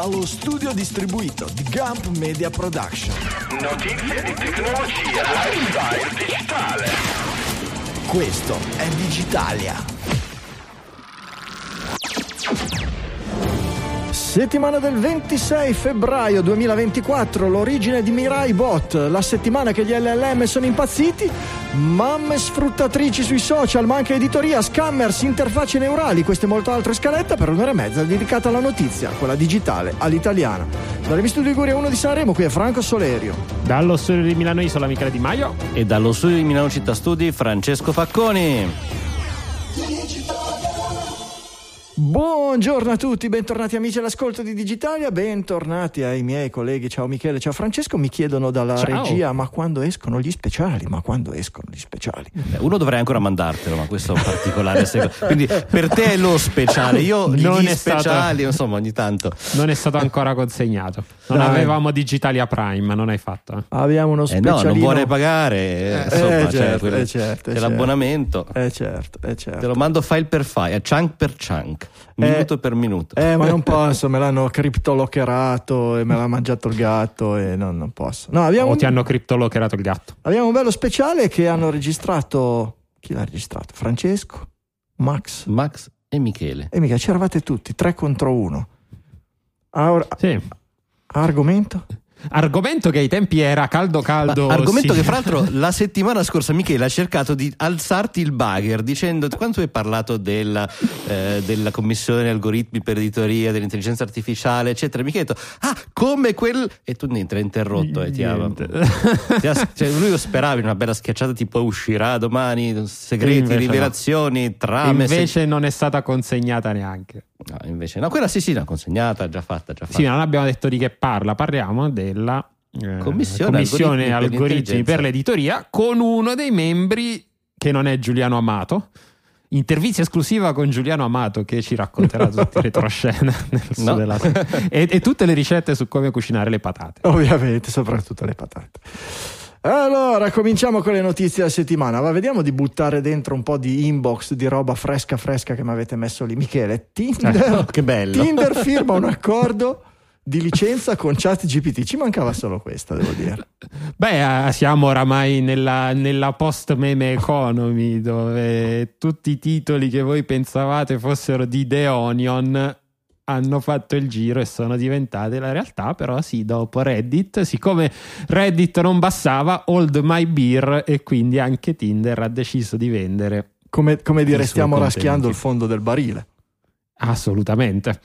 dallo studio distribuito di Gump Media Production. Notizie di tecnologia, lifestyle digitale. Questo è Digitalia. Settimana del 26 febbraio 2024, l'origine di Mirai Bot, la settimana che gli LLM sono impazziti, mamme sfruttatrici sui social, ma anche editoria, scammers, interfacce neurali, queste e molte altre scalette per un'ora e mezza dedicata alla notizia, quella digitale, all'italiana. Dalle studio Liguria 1 di Sanremo, qui è Franco Solerio. Dallo studio di Milano Isola Michele Di Maio. E dallo studio di Milano Città Studi Francesco Facconi. Buongiorno a tutti, bentornati amici all'ascolto di Digitalia, bentornati ai miei colleghi, ciao Michele, ciao Francesco, mi chiedono dalla Ciao. regia ma quando escono gli speciali, ma quando escono gli speciali? Beh, uno dovrei ancora mandartelo, ma questo è un particolare. seg- Quindi per te è lo speciale, io Non gli è stato- speciali, insomma, ogni tanto. Non è stato ancora consegnato. Non Dai. avevamo Digitalia Prime, non hai fatto. eh? Abbiamo uno Eh specialino... no, non vuole pagare, eh, insomma, eh, c'è, certo, quello- eh, certo, c'è eh, certo. l'abbonamento. Eh certo, eh certo. Te lo mando file per file, eh, chunk per chunk, minuto per minuto. Eh, ma non posso, me l'hanno criptolockerato e me l'ha mangiato il gatto e no, non posso. No, abbiamo O un, ti hanno criptolockerato il gatto. abbiamo un bello speciale che hanno registrato... Chi l'ha registrato? Francesco? Max? Max e Michele. E mica c'eravate tutti, tre contro uno. Ora, Sì. argomento? Argomento che ai tempi era caldo caldo. Ma argomento sì. che fra l'altro la settimana scorsa Michele ha cercato di alzarti il bugger dicendo quando tu hai parlato della, eh, della commissione algoritmi per editoria dell'intelligenza artificiale eccetera Michele ha detto ah come quel e tu niente l'hai interrotto e ti ha, Niente. ti ha- cioè, lui lo speravi una bella schiacciata tipo uscirà domani segreti, Invece no. rivelazioni trame se- Invece non è stata consegnata neanche. No, invece no quella sì sì l'ha consegnata già fatta già fatta Sì, non abbiamo detto di che parla, parliamo della eh, Commissione commissione algoritmi per algoritmi l'intelligenza. per l'editoria con uno dei membri che non è Giuliano Amato. Intervista esclusiva con Giuliano Amato che ci racconterà tutti i retroscena No. della- e, e tutte le ricette su come cucinare le patate. Ovviamente, soprattutto le patate. Allora, cominciamo con le notizie della settimana. Va, vediamo di buttare dentro un po' di inbox di roba fresca fresca che mi avete messo lì. Michele, Tinder, Oh, che bello. Tinder firma un accordo di licenza con ChatGPT. Ci mancava solo questa, devo dire. Beh, eh, siamo oramai nella, nella post-meme economy dove tutti i titoli che voi pensavate fossero di The Onion hanno fatto il giro e sono diventate la realtà, però sì, dopo Reddit, siccome Reddit non bastava, Hold My Beer e quindi anche Tinder ha deciso di vendere. Come, come dire, stiamo contenuti. raschiando il fondo del barile. Assolutamente.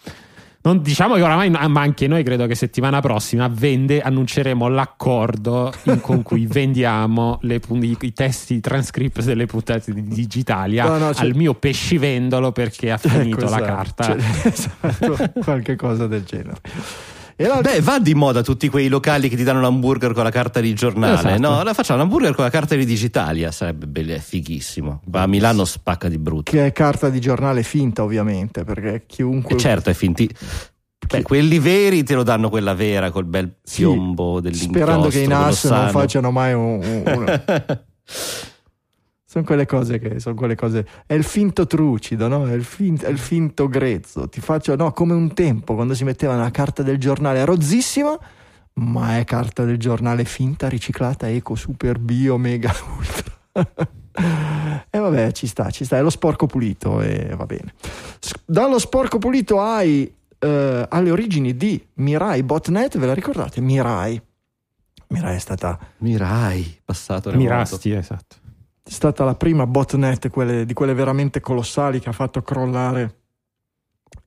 Non, diciamo che oramai, ma anche noi credo che settimana prossima vende, annunceremo l'accordo in- con cui vendiamo le i, i testi, i transcript delle puntate di Digitalia No, no, al mio pescivendolo perché ha finito la Ecco, carta. esatto, qualche cosa del genere. La- Beh, va di moda tutti quei locali che ti danno l'hamburger con la carta di giornale. Esatto. No, la facciamo l'hamburger con la carta di Digitalia, sarebbe bello, è fighissimo. Ma a Milano spacca di brutto. che è carta di giornale finta, ovviamente, perché chiunque E certo, è finti. Beh, quelli veri te lo danno quella vera col bel Sì, piombo dell'inchiostro. sperando che i NAS non facciano mai un- un- sono quelle cose che sono quelle cose è il finto trucido no? è, il fin- è il finto grezzo ti faccio no come un tempo quando si metteva una carta del giornale rozzissima ma è carta del giornale finta riciclata eco super bio mega ultra e vabbè ci sta ci sta è lo sporco pulito e va bene S- dallo sporco pulito ai eh, alle origini di Mirai Botnet ve la ricordate? Mirai Mirai è stata Mirai, passato remoto. Mirasti, esatto. È stata la prima botnet quelle- di quelle veramente colossali che ha fatto crollare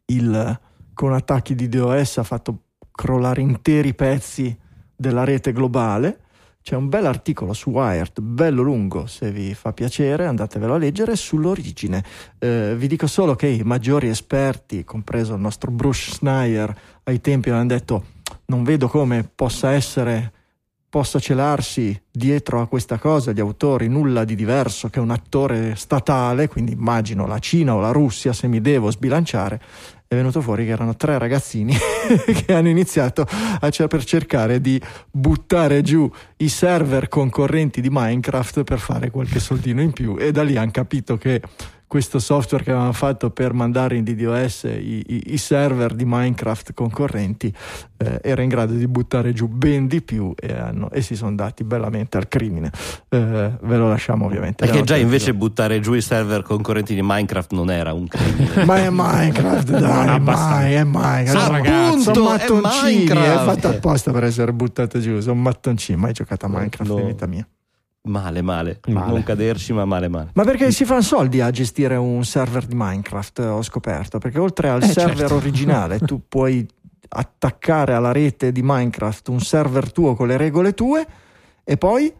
il con attacchi di DOS ha fatto crollare interi pezzi della rete globale. C'è un bel articolo su Wired bello lungo se vi fa piacere andatevelo a leggere sull'origine. Eh, vi dico solo che i maggiori esperti compreso il nostro Bruce Schneier ai tempi avevano detto non vedo come possa essere possa celarsi dietro a questa cosa gli autori nulla di diverso che un attore statale, quindi immagino la Cina o la Russia se mi devo sbilanciare, è venuto fuori che erano tre ragazzini che hanno iniziato a cer- per cercare di buttare giù i server concorrenti di Minecraft per fare qualche soldino in più e da lì hanno capito che questo software che avevano fatto per mandare in DDoS i, i, i server di Minecraft concorrenti eh, era in grado di buttare giù ben di più e, hanno, e si sono dati bellamente al crimine. Eh, ve lo lasciamo ovviamente. Perché già invece buttare giù i server concorrenti di Minecraft non era un crimine. Ma è Minecraft, dai, mai, è Minecraft. Sono ragazzi, sono è mattoncini, è Minecraft. fatto apposta per essere buttato giù. Sono mattoncini, mai giocato a Minecraft No. in vita mia. Male, male, Male. Non caderci, ma male, male. Ma perché si fanno soldi a gestire un server di Minecraft? Ho scoperto. Perché oltre al Eh, server certo. originale, tu puoi attaccare alla rete di Minecraft un server tuo con le regole tue e poi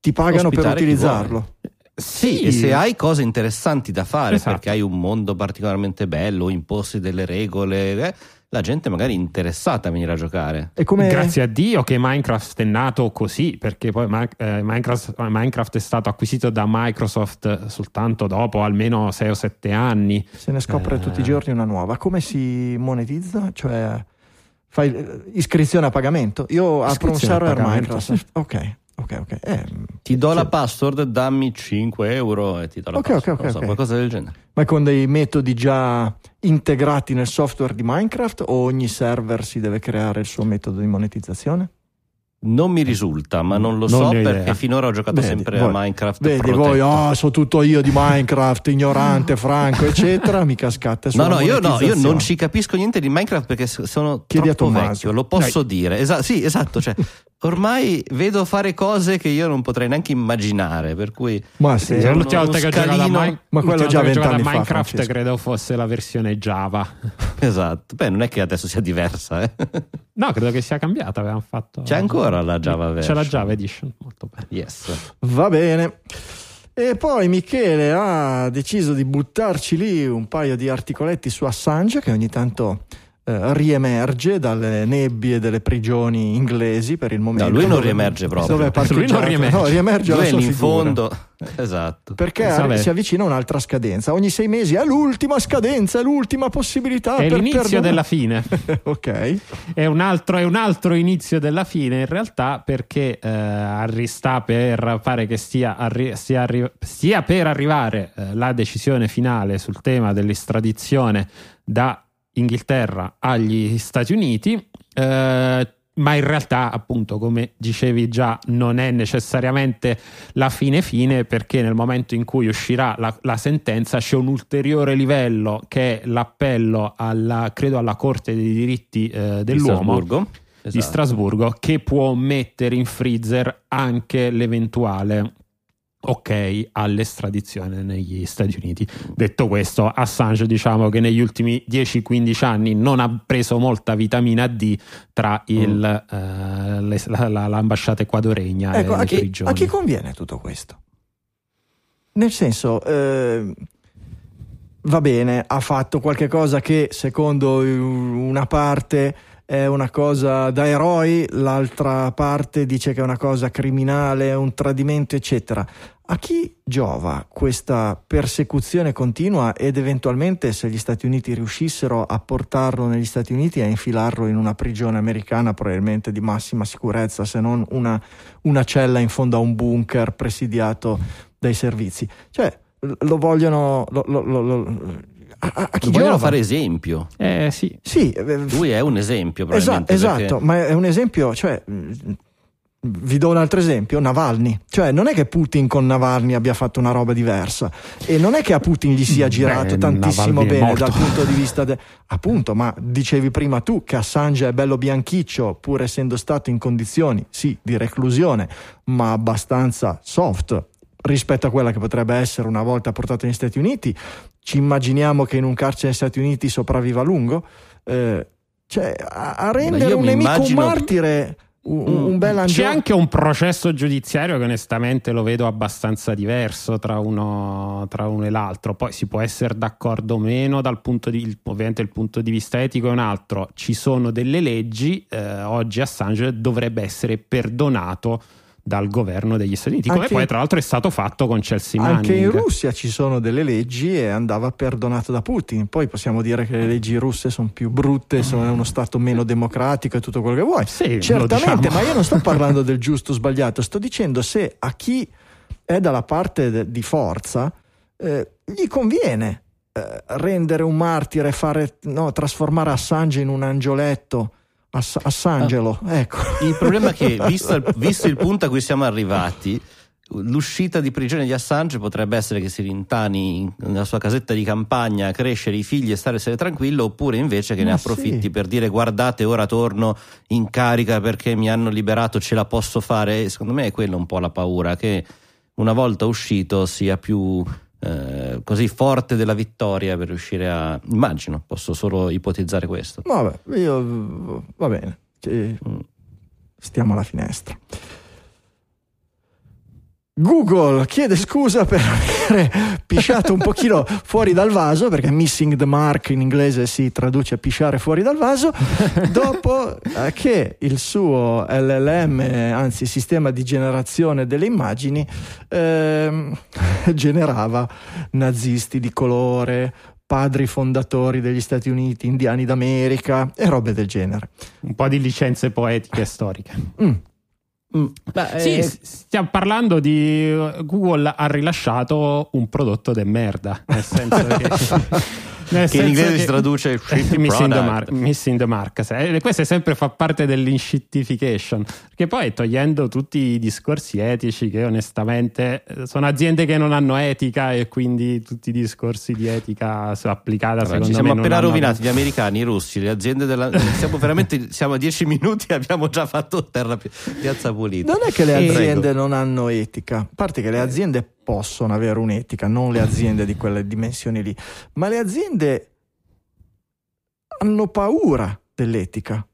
ti pagano per Ospitare chi utilizzarlo. Sì, e se hai cose interessanti da fare Esatto. perché hai un mondo particolarmente bello, imposti delle regole, eh, la gente magari è interessata a venire a giocare. E come Grazie a Dio che Minecraft è nato così, perché poi eh, Minecraft, Minecraft è stato acquisito da Microsoft soltanto dopo almeno 6 o 7 anni. se ne scopre Eh. tutti i giorni una nuova, come si monetizza? Cioè, fai eh, iscrizione a pagamento? Io apro un server Microsoft. Ok, ok, ok. Eh, Ti do sì. la password, dammi 5 euro e ti do la Ok, password. ok, ok, so, ok. qualcosa del genere. Ma con dei metodi già integrati nel software di Minecraft o ogni server si deve creare il suo metodo di monetizzazione? Non mi risulta, ma non lo Non so idea. perché finora ho giocato Vedi, sempre voi- a Minecraft. Vedi protetto. voi, oh, so tutto io di Minecraft, ignorante, franco, eccetera, mica scatta No, sulla no, io no, io non ci capisco niente di Minecraft perché sono Chiedi troppo vecchio, lo posso dire. Esa- sì, esatto, cioè, ormai vedo fare cose che io non potrei neanche immaginare, per cui Ma sì, uno- l'ultima volta che ho giocato a, scalino- Min- Ma quello già volta che ho giocato a vent'anni fa, Minecraft Francesco. credo fosse la versione Java. Esatto. Beh, non è che adesso sia diversa, eh. No, credo che sia cambiata. Avevamo fatto. C'è ancora la Java C'è la version. Java Edition. Molto bene. Yes. Va bene. E poi Michele ha deciso di buttarci lì un paio di articoletti su Assange che ogni tanto eh, riemerge dalle nebbie delle prigioni inglesi per il momento. No, lui non riemerge proprio. Lui non riemerge. No, riemerge Lui è in figura. fondo. Esatto. Perché Vabbè. si avvicina un'altra scadenza. Ogni sei mesi è l'ultima scadenza, è l'ultima possibilità. È per l'inizio perdonare. della fine. ok. È un, altro, è un altro inizio della fine in realtà perché eh, arri- sta per pare che stia, arri- stia, arri- stia per arrivare eh, la decisione finale sul tema dell'estradizione da Inghilterra agli Stati Uniti. eh, ma in realtà, appunto, come dicevi già, non è necessariamente la fine fine, perché nel momento in cui uscirà la, la sentenza c'è un ulteriore livello che è l'appello alla, credo alla Corte dei diritti eh, Di dell'uomo di Esatto. Strasburgo che può mettere in freezer anche l'eventuale ok all'estradizione negli Stati Uniti. Detto questo, Assange diciamo che negli ultimi 10-15 anni non ha preso molta vitamina D tra il, Mm. eh, le- la- la- l'ambasciata ecuadoregna Ecco, e a le chi, prigioni. a chi conviene tutto questo? Nel senso, eh, va bene, ha fatto qualche cosa che secondo una parte è una cosa da eroi, l'altra parte dice che è una cosa criminale, un tradimento, eccetera. A chi giova questa persecuzione continua ed eventualmente se gli Stati Uniti riuscissero a portarlo negli Stati Uniti e a infilarlo in una prigione americana probabilmente di massima sicurezza, se non una, una cella in fondo a un bunker presidiato dai servizi? Cioè, lo vogliono... Lo- lo- lo- a, a- chi vogliono giova? fare esempio. Eh sì, Sì, eh, Lui è un esempio, Esatto, probabilmente. esatto, perché- ma è un esempio, cioè, mh, vi do un altro esempio, Navalny, cioè non è che Putin con Navalny abbia fatto una roba diversa e non è che a Putin gli sia Beh, girato tantissimo Navalny bene dal punto di vista de- appunto, ma dicevi prima tu che Assange è bello bianchiccio pur essendo stato in condizioni, sì, di reclusione, ma abbastanza soft rispetto a quella che potrebbe essere una volta portato negli Stati Uniti. Ci immaginiamo che in un carcere negli Stati Uniti sopravviva a lungo? Eh, cioè, a, a rendere un mi nemico immagino- un martire, un, un bel C'è angelo. anche un processo giudiziario che onestamente lo vedo abbastanza diverso tra uno, tra uno e l'altro. Poi si può essere d'accordo o meno dal punto di ovviamente il punto di vista etico è un altro. Ci sono delle leggi, eh, oggi Assange dovrebbe essere perdonato dal governo degli Stati Uniti, come Anche- poi tra l'altro è stato fatto con Chelsea Manning. Anche in Russia ci sono delle leggi e andava perdonato da Putin. Poi possiamo dire che le leggi russe sono più brutte, sono uno stato meno democratico e tutto quello che vuoi. Sì, lo Certamente, diciamo. ma io non sto parlando del giusto o sbagliato, sto dicendo se a chi è dalla parte de- di forza eh, gli conviene eh, rendere un martire, fare, no, trasformare Assange in un angioletto. Ass- Assangelo, ecco. Il problema è che, visto il, visto il punto a cui siamo arrivati, l'uscita di prigione di Assange potrebbe essere che si rintani in- nella sua casetta di campagna a crescere i figli e stare tranquillo, oppure invece che ne Ma approfitti sì. per dire guardate, ora torno in carica perché mi hanno liberato, ce la posso fare. Secondo me è quella un po' la paura, che una volta uscito sia più eh, così forte della vittoria per riuscire a. Immagino, posso solo ipotizzare questo. Vabbè, io va bene. Mm. Stiamo alla finestra. Google chiede scusa per avere pisciato un pochino fuori dal vaso, perché missing the mark in inglese si traduce a pisciare fuori dal vaso, dopo eh, che il suo LLM, anzi sistema di generazione delle immagini, ehm, generava nazisti di colore, padri fondatori degli Stati Uniti, indiani d'America e robe del genere. Un po' di licenze poetiche e storiche. Mm. Beh, Sì, eh, stiamo parlando di Google ha rilasciato un prodotto de merda, nel senso che, nel che in inglese che- si traduce missing, the mark, missing the mark. Se- e questo sempre fa parte dell'inshittification perché poi togliendo tutti i discorsi etici che onestamente eh, sono aziende che non hanno etica e quindi tutti i discorsi di etica applicata Allora, secondo ci siamo appena hanno- rovinati gli americani, i russi, le aziende della. siamo veramente siamo a 10 minuti e abbiamo già fatto terra pi- piazza pulita. Non è che le E- aziende Prego. non hanno etica, a parte che le aziende possono avere un'etica, non le aziende di quelle dimensioni lì, ma le aziende hanno paura dell'etica,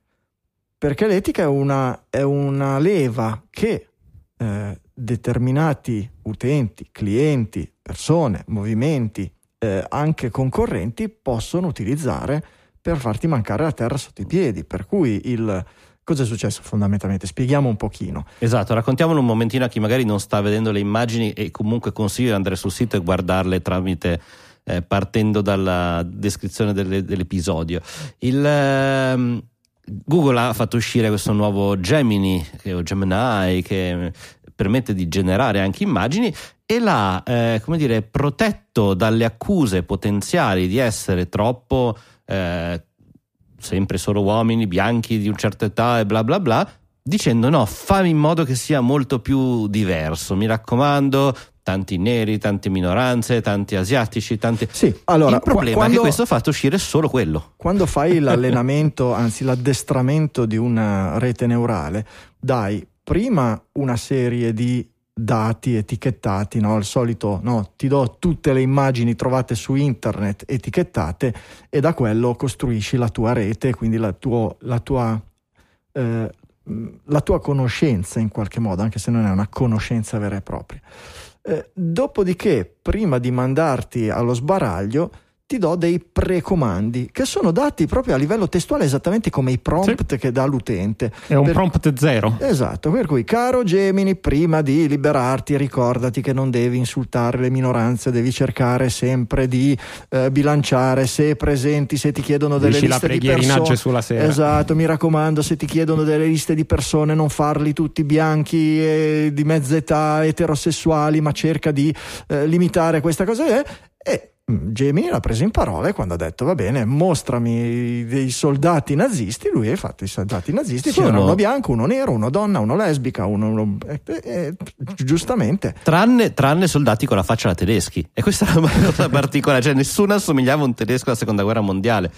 perché l'etica è una, è una leva che eh, determinati utenti, clienti, persone, movimenti, eh, anche concorrenti possono utilizzare per farti mancare la terra sotto i piedi, per cui il... Cosa è successo fondamentalmente? Spieghiamo un pochino. Esatto, raccontiamolo un momentino a chi magari non sta vedendo le immagini e comunque consiglio di andare sul sito e guardarle tramite. eh, partendo dalla descrizione delle- dell'episodio. Il, ehm, Google ha fatto uscire questo nuovo Gemini che- o Gemini che permette di generare anche immagini e l'ha eh, come dire, protetto dalle accuse potenziali di essere troppo eh, sempre solo uomini bianchi di una certa età e bla bla bla dicendo no fammi in modo che sia molto più diverso. Mi raccomando tanti neri tanti minoranze tanti asiatici tanti Sì, allora, il problema qua- è che quando- questo ha fatto uscire solo quello. Quando fai l'allenamento, anzi l'addestramento di una rete neurale, dai prima una serie di dati etichettati, no? il solito no? ti do tutte le immagini trovate su internet etichettate e da quello costruisci la tua rete, quindi la, tuo- la tua, eh, mh, la tua conoscenza in qualche modo, anche se non è una conoscenza vera e propria. Eh, dopodiché, prima di mandarti allo sbaraglio, ti do dei precomandi che sono dati proprio a livello testuale esattamente come i prompt che dà l'utente. È un Per- prompt zero. Esatto, per cui caro Gemini, prima di liberarti ricordati che non devi insultare le minoranze, devi cercare sempre di eh, bilanciare se presenti, se ti chiedono delle Dici la liste di persone. sulla sera. Esatto, mi raccomando, se ti chiedono delle liste di persone non farli tutti bianchi e di mezza età, eterosessuali, ma cerca di eh, limitare questa cosa e mm, Gemini l'ha preso in parole quando ha detto va bene mostrami dei soldati nazisti. Lui ha fatto i soldati nazisti Sono- c'era uno bianco uno nero uno donna uno lesbica uno, uno- eh, eh, giustamente. Tranne, tranne soldati con la faccia da tedeschi. E questa è una cosa particolare cioè nessuno assomigliava a un tedesco alla seconda guerra mondiale.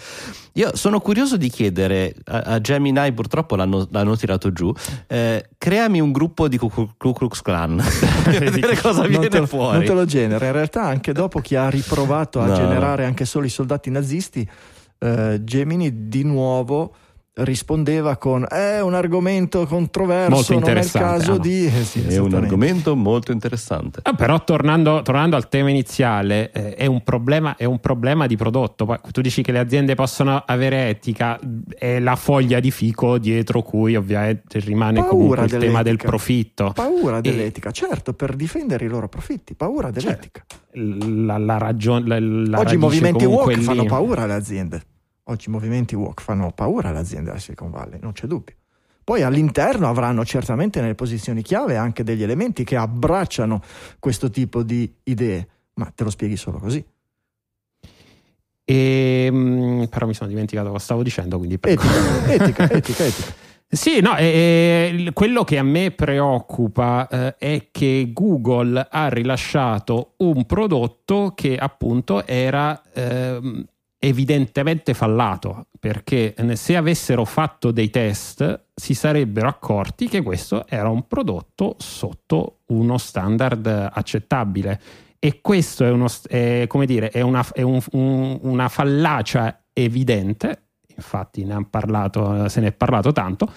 Io sono curioso di chiedere a, a Gemini purtroppo l'hanno, l'hanno tirato giù eh, creami un gruppo di Ku Klux Klan. Per vedere cosa non viene te, lo- fuori. non te lo genera. In realtà anche dopo chi ha riprovato a No. generare anche solo i soldati nazisti eh, Gemini di nuovo rispondeva con è un argomento controverso Molto non è il interessante, caso ah, no. di eh, sì, è un argomento molto interessante Ah, però tornando, tornando al tema iniziale, eh, è, un problema, è un problema di prodotto. Poi tu dici che le aziende possono avere etica, è la foglia di fico dietro cui ovviamente rimane Paura comunque il tema del profitto. paura E- dell'etica certo per difendere i loro profitti paura dell'etica La, la ragione. La, la Oggi i movimenti woke lì. fanno paura alle aziende. Oggi i movimenti woke fanno paura alle aziende della Silicon Valley, non c'è dubbio. Poi all'interno avranno certamente nelle posizioni chiave anche degli elementi che abbracciano questo tipo di idee, ma te lo spieghi solo così. E, mm, però mi sono dimenticato cosa stavo dicendo, quindi prego. Etica, etica, etica, etica. Sì, no, eh, quello che a me preoccupa eh, è che Google ha rilasciato un prodotto che appunto era eh, evidentemente fallato, perché se avessero fatto dei test si sarebbero accorti che questo era un prodotto sotto uno standard accettabile. E questo è, uno, è, dire, è, una, è un, un, una fallacia evidente, infatti ne parlato, se ne è parlato tanto,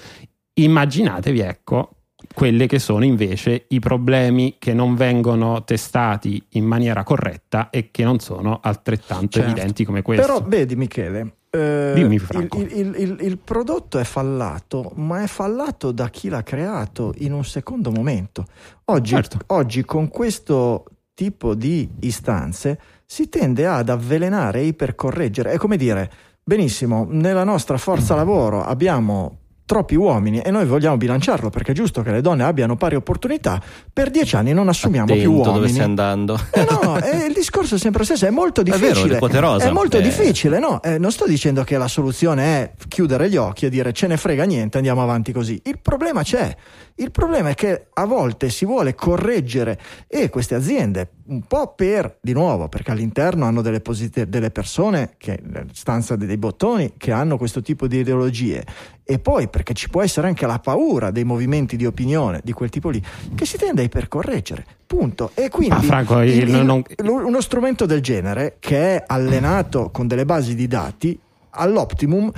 immaginatevi ecco quelle che sono invece i problemi che non vengono testati in maniera corretta e che non sono altrettanto Certo. evidenti come questo. Però vedi Michele, eh, Dimmi, il- il- il- il prodotto è fallato, ma è fallato da chi l'ha creato in un secondo momento. Oggi, Certo. oggi con questo tipo di istanze si tende ad avvelenare e ipercorreggere. È come dire, benissimo, nella nostra forza lavoro abbiamo troppi uomini e noi vogliamo bilanciarlo perché è giusto che le donne abbiano pari opportunità. Per dieci anni non assumiamo più Attento uomini. dove stai andando. Eh no, eh, il discorso è sempre lo stesso, è molto È difficile. vero, le quote rosa. È molto Eh. difficile, no? Eh, non sto dicendo che la soluzione è chiudere gli occhi e dire ce ne frega niente, andiamo avanti così. Il problema c'è. Il problema è che a volte si vuole correggere e queste aziende, un po' per, di nuovo, perché all'interno hanno delle, posit- delle persone, che, stanza dei bottoni, che hanno questo tipo di ideologie, e poi perché ci può essere anche la paura dei movimenti di opinione di quel tipo lì, che si tende a ipercorreggere. Punto. E quindi Ah, Franco, il- il- non- uno strumento del genere che è allenato con delle basi di dati all'optimum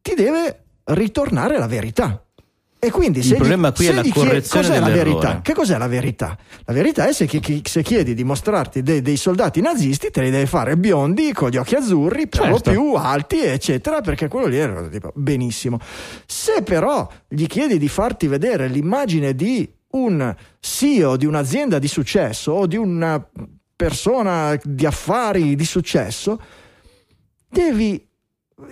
ti deve ritornare la verità. E quindi Il se gli- problema qui è la gli chiedi- correzione cos'è la verità? Che cos'è la verità? La verità è se, chi- se chiedi di mostrarti dei, dei soldati nazisti, te li devi fare biondi con gli occhi azzurri, per lo Certo. più alti, eccetera, perché quello lì era tipo benissimo. Se però gli chiedi di farti vedere l'immagine di un CEO di un'azienda di successo o di una persona di affari di successo, devi,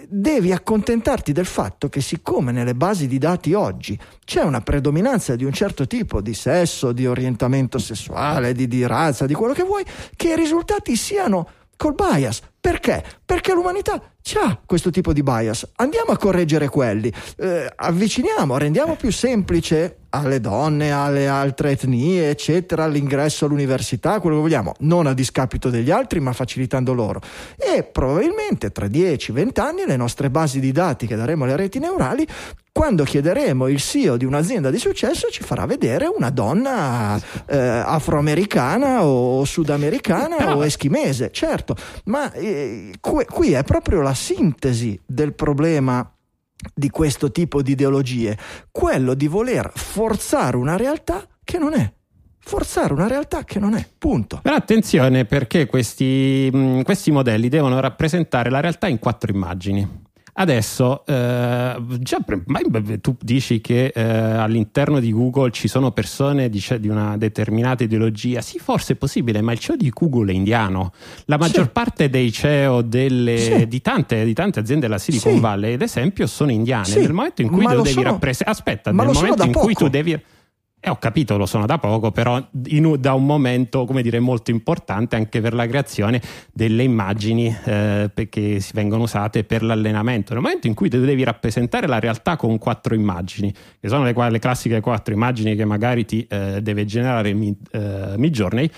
devi accontentarti del fatto che siccome nelle basi di dati oggi c'è una predominanza di un certo tipo di sesso, di orientamento sessuale, di, di razza, di quello che vuoi, che i risultati siano col bias. Perché? Perché l'umanità ha questo tipo di bias. Andiamo a correggere quelli, eh, avviciniamo, rendiamo più semplice alle donne, alle altre etnie, eccetera, l'ingresso all'università, quello che vogliamo, non a discapito degli altri, ma facilitando loro. E probabilmente tra 10-20 anni le nostre basi di dati che daremo alle reti neurali, quando chiederemo il CEO di un'azienda di successo, ci farà vedere una donna eh, afroamericana o sudamericana Però- o eschimese, certo, ma eh, que- qui è proprio la sintesi del problema di questo tipo di ideologie, quello di voler forzare una realtà che non è. Forzare una realtà che non è, punto. Però attenzione perché questi, questi modelli devono rappresentare la realtà in quattro immagini. Adesso, eh, già tu dici che eh, all'interno di Google ci sono persone dice, di una determinata ideologia. Sì, forse è possibile, ma il CEO di Google è indiano. La maggior Sì. parte dei CEO delle- Sì. di, tante, di tante aziende della Silicon Sì. Valley, ad esempio, sono indiane. Nel momento in cui tu devi rappresentare. Aspetta, nel momento in cui poco. tu devi. Eh, ho capito, lo sono da poco, però in- da un momento, come dire, molto importante anche per la creazione delle immagini eh, che vengono usate per l'allenamento. Nel momento in cui devi rappresentare la realtà con quattro immagini, che sono le, le classiche quattro immagini che magari ti eh, deve generare mi, eh, Midjourney,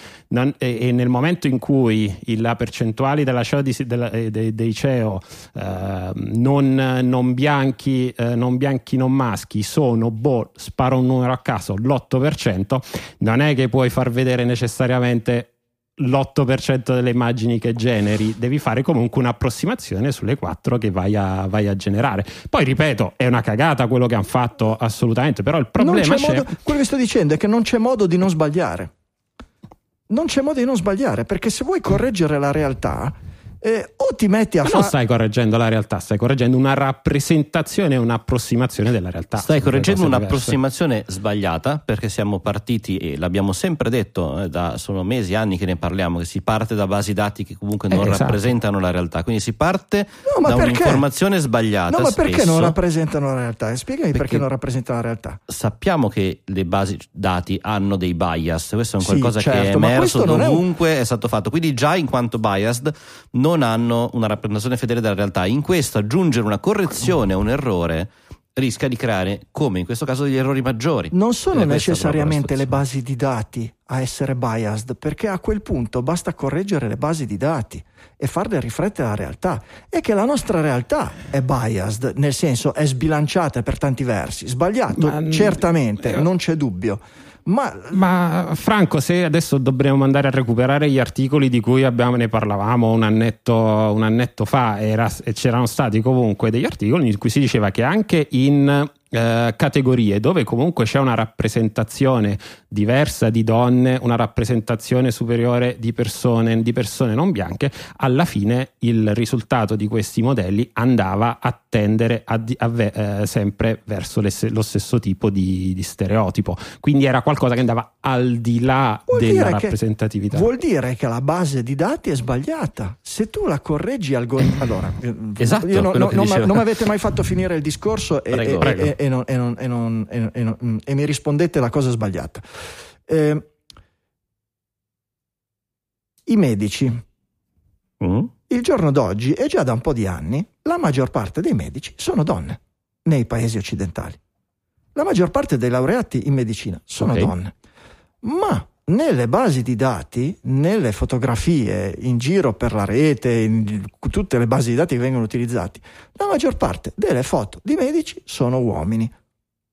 e, e nel momento in cui la percentuale CEO di- della- eh, dei, dei CEO eh, non, non bianchi, eh, non bianchi, non maschi sono, boh, sparo un numero a caso, l'8%, non è che puoi far vedere necessariamente l'8% delle immagini che generi, devi fare comunque un'approssimazione sulle quattro che vai a, vai a generare. Poi ripeto, è una cagata quello che hanno fatto assolutamente, però il problema c'è c'è. modo- quello che sto dicendo è che non c'è modo di non sbagliare. Non c'è modo di non sbagliare, perché se vuoi correggere la realtà, Eh, o ti metti a Ma non fare. stai correggendo la realtà, stai correggendo una rappresentazione e un'approssimazione della realtà. Stai correggendo un'approssimazione sbagliata perché siamo partiti e l'abbiamo sempre detto, eh, da, sono mesi, anni che ne parliamo, che si parte da basi dati che comunque non Eh, esatto. rappresentano la realtà. Quindi si parte No, da perché? un'informazione sbagliata. No, ma perché spesso. non rappresentano la realtà? Spiegami perché, Perché- non rappresentano la realtà. Sappiamo che le basi dati hanno dei bias, questo è un Sì, qualcosa che è certo, emerso non è un- dovunque, è stato fatto. Quindi già in quanto biased non hanno una rappresentazione fedele della realtà. In questo aggiungere una correzione a un errore rischia di creare, come in questo caso, degli errori maggiori. Non sono Ed questa necessariamente le basi di dati a essere biased, perché a quel punto basta correggere le basi di dati e farle riflettere la realtà. E che la nostra realtà è biased, nel senso è sbilanciata per tanti versi. Sbagliato, Ma- certamente, eh, non c'è dubbio. Ma Ma Franco, se adesso dovremmo andare a recuperare gli articoli di cui abbiamo, ne parlavamo un annetto, un annetto fa, era- c'erano stati comunque degli articoli in cui si diceva che anche in eh, categorie dove comunque c'è una rappresentazione diversa di donne, una rappresentazione superiore di persone, di persone non bianche, alla fine il risultato di questi modelli andava a tendere a a eh, sempre verso le- lo stesso tipo di, di stereotipo. Quindi era qualcosa che andava al di là Vuol della dire che- rappresentatività. vuol dire che la base di dati è sbagliata. Se tu la correggi algoritmo. Allora, eh, Esatto, non, diceva. non mi avete mai fatto finire il discorso e, Prego, e- prego. e- e non- e non- e non- e e mi rispondete la cosa sbagliata. Eh, I medici, Mm? il giorno d'oggi e già da un po' di anni, la maggior parte dei medici sono donne nei paesi occidentali. La maggior parte dei laureati in medicina sono Ok. donne. Ma nelle basi di dati, nelle fotografie in giro per la rete, in tutte le basi di dati che vengono utilizzati, la maggior parte delle foto di medici sono uomini.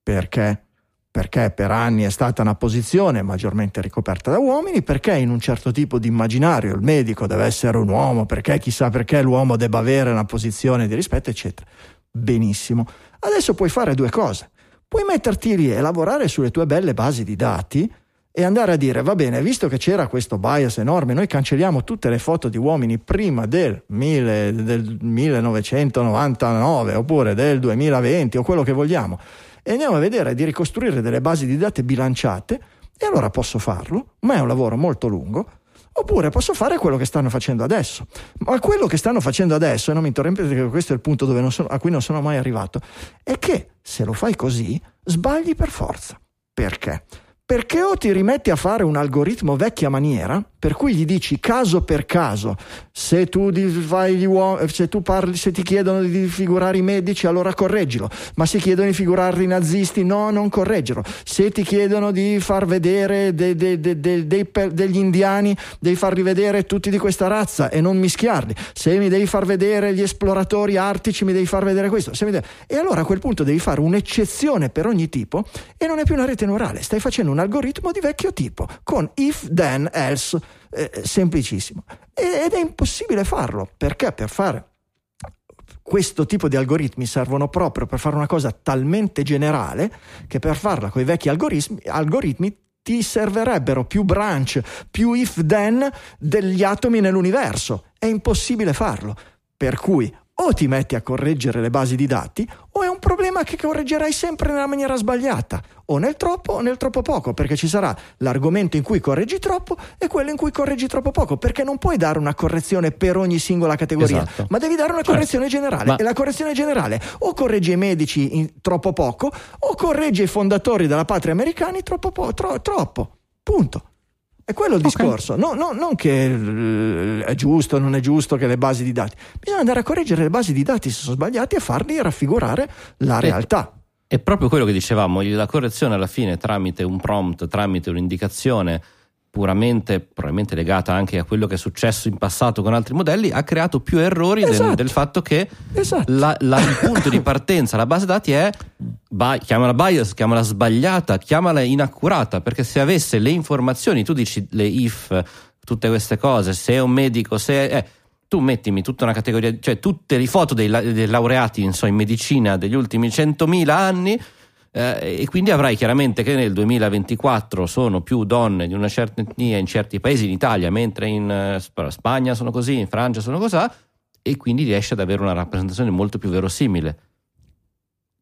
Perché? Perché per anni è stata una posizione maggiormente ricoperta da uomini, perché in un certo tipo di immaginario il medico deve essere un uomo, perché chissà perché l'uomo debba avere una posizione di rispetto, eccetera. Benissimo. Adesso puoi fare due cose. Puoi metterti lì e lavorare sulle tue belle basi di dati e andare a dire, va bene, visto che c'era questo bias enorme, noi cancelliamo tutte le foto di uomini prima del, mille- del 1999 oppure del 2020 o quello che vogliamo e andiamo a vedere di ricostruire delle basi di dati bilanciate e allora posso farlo, ma è un lavoro molto lungo. Oppure posso fare quello che stanno facendo adesso. Ma quello che stanno facendo adesso, e non mi interrompete perché questo è il punto sono- a cui non sono mai arrivato, è che se lo fai così, sbagli per forza. Perché? Perché o ti rimetti a fare un algoritmo vecchia maniera, per cui gli dici caso per caso, se tu, fai gli uo- se tu parli, se ti chiedono di figurare i medici, allora correggilo, ma se chiedono di figurare i nazisti, no, non correggilo. Se ti chiedono di far vedere de- de- de- per- degli indiani, devi farli vedere tutti di questa razza e non mischiarli. Se mi devi far vedere gli esploratori artici, mi devi far vedere questo. Devi- E allora a quel punto devi fare un'eccezione per ogni tipo e non è più una rete neurale, stai facendo un algoritmo di vecchio tipo, con if, then, else, eh, semplicissimo. Ed è impossibile farlo, perché per fare questo tipo di algoritmi servono proprio per fare una cosa talmente generale che per farla con i vecchi algoritmi, algoritmi ti servirebbero più branch, più if then degli atomi nell'universo. È impossibile farlo. Per cui o ti metti a correggere le basi di dati o è un problema che correggerai sempre nella maniera sbagliata, o nel troppo o nel troppo poco, perché ci sarà l'argomento in cui correggi troppo e quello in cui correggi troppo poco, perché non puoi dare una correzione per ogni singola categoria, Esatto. ma devi dare una Certo. correzione generale. Ma- E la correzione generale o corregge i medici in troppo poco o corregge i fondatori della patria americani troppo po- tro- troppo. Punto. È quello il Ok. discorso, no, no- non che eh, è giusto o non è giusto che le basi di dati, bisogna andare a correggere le basi di dati se sono sbagliati e farli raffigurare la realtà. È proprio quello che dicevamo, la correzione alla fine tramite un prompt, tramite un'indicazione puramente, probabilmente legata anche a quello che è successo in passato con altri modelli, ha creato più errori del- Esatto. del, fatto che Esatto. la- la- il punto di partenza, la base dati è bi- chiamala bias, chiamala sbagliata, chiamala inaccurata, perché se avesse le informazioni, tu dici le if, tutte queste cose, se è un medico, se è... tu mettimi tutta una categoria, cioè tutte le foto dei, dei laureati in, so, in medicina degli ultimi 100.000 anni, Eh, e quindi avrai chiaramente che nel 2024 sono più donne di una certa etnia in certi paesi, in Italia, mentre in eh, Sp- Spagna sono così, in Francia sono così, e quindi riesce ad avere una rappresentazione molto più verosimile.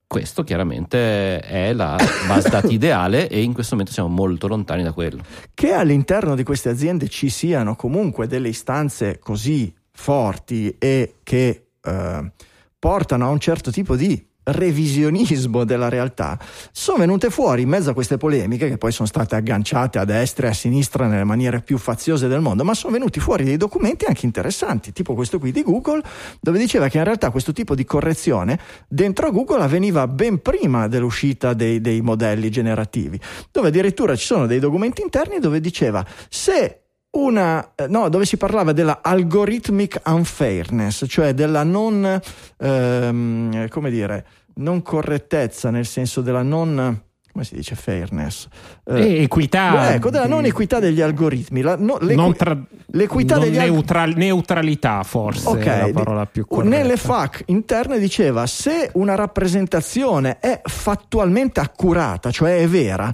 Questo chiaramente è la base dati ideale e in questo momento siamo molto lontani da quello. Che all'interno di queste aziende ci siano comunque delle istanze così forti e che eh, portano a un certo tipo di revisionismo della realtà sono venute fuori in mezzo a queste polemiche che poi sono state agganciate a destra e a sinistra nelle maniere più faziose del mondo, ma sono venuti fuori dei documenti anche interessanti, tipo questo qui di Google, dove diceva che in realtà questo tipo di correzione dentro Google avveniva ben prima dell'uscita dei, dei modelli generativi, dove addirittura ci sono dei documenti interni dove diceva se una, no, dove si parlava della algorithmic unfairness, cioè della non, ehm, come dire, non correttezza, nel senso della non come si dice fairness? Eh, equità. Ecco, della non equità degli algoritmi. La, no, non tra, l'equità degli neutral, neutralità forse okay, è la parola più corretta. Nelle FAC interne diceva se una rappresentazione è fattualmente accurata, cioè è vera,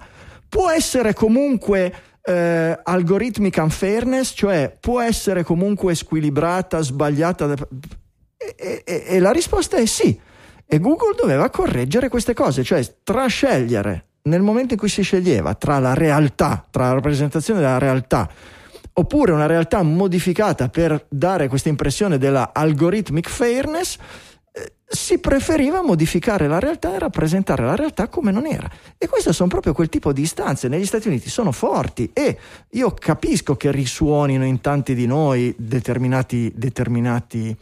può essere comunque eh, algorithmic unfairness, cioè può essere comunque squilibrata, sbagliata? E, e, e la risposta è sì. E Google doveva correggere queste cose, cioè trascegliere nel momento in cui si sceglieva tra la realtà, tra la rappresentazione della realtà, oppure una realtà modificata per dare questa impressione della algorithmic fairness, si preferiva modificare la realtà e rappresentare la realtà come non era. E queste sono proprio quel tipo di istanze. Negli Stati Uniti sono forti e io capisco che risuonino in tanti di noi determinati, determinati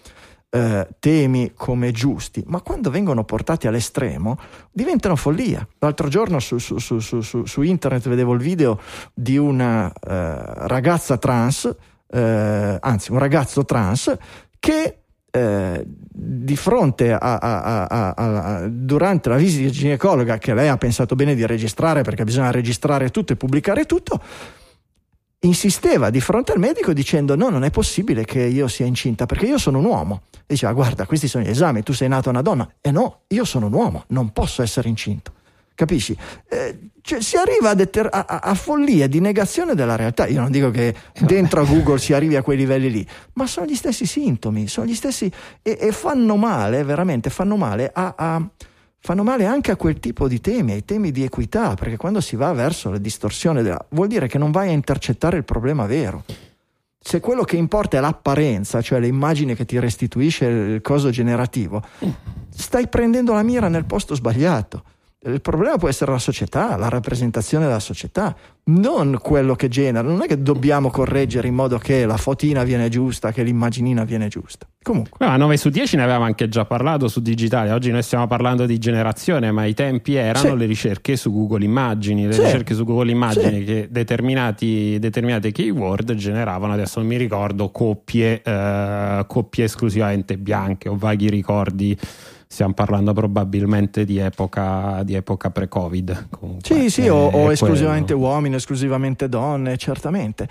eh, temi come giusti, ma quando vengono portati all'estremo diventano follia. L'altro giorno su, su, su, su internet vedevo il video di una eh, ragazza trans, eh, anzi un ragazzo trans, che eh, di fronte a, a, a, durante la visita ginecologa che lei ha pensato bene di registrare perché bisogna registrare tutto e pubblicare tutto, insisteva di fronte al medico dicendo no, non è possibile che io sia incinta perché io sono un uomo. Diceva guarda, questi sono gli esami, tu sei nato una donna. E no, io sono un uomo, non posso essere incinto. Capisci? Eh, cioè, si arriva a, deter- a, a, follia di negazione della realtà. Io non dico che dentro a Google si arrivi a quei livelli lì, ma sono gli stessi sintomi, sono gli stessi e, e fanno male, veramente fanno male a, fanno male anche a quel tipo di temi, ai temi di equità, perché quando si va verso la distorsione della, vuol dire che non vai a intercettare il problema vero. Se quello che importa è l'apparenza, cioè l'immagine che ti restituisce il coso generativo, stai prendendo la mira nel posto sbagliato. Il problema può essere la società, la rappresentazione della società, non quello che genera. Non è che dobbiamo correggere in modo che la fotina viene giusta, che l'immaginina viene giusta. Comunque. Ma 9 su 10 ne avevamo anche già parlato su digitale. Oggi noi stiamo parlando di generazione, ma i tempi erano sì. le ricerche su Google Immagini. Le sì. ricerche su Google Immagini sì. che determinati, determinate keyword generavano, adesso non mi ricordo, coppie, eh, coppie esclusivamente bianche o vaghi ricordi stiamo parlando probabilmente di epoca, di epoca pre-Covid. Comunque. Sì, sì, o, o esclusivamente uomini, esclusivamente donne, certamente.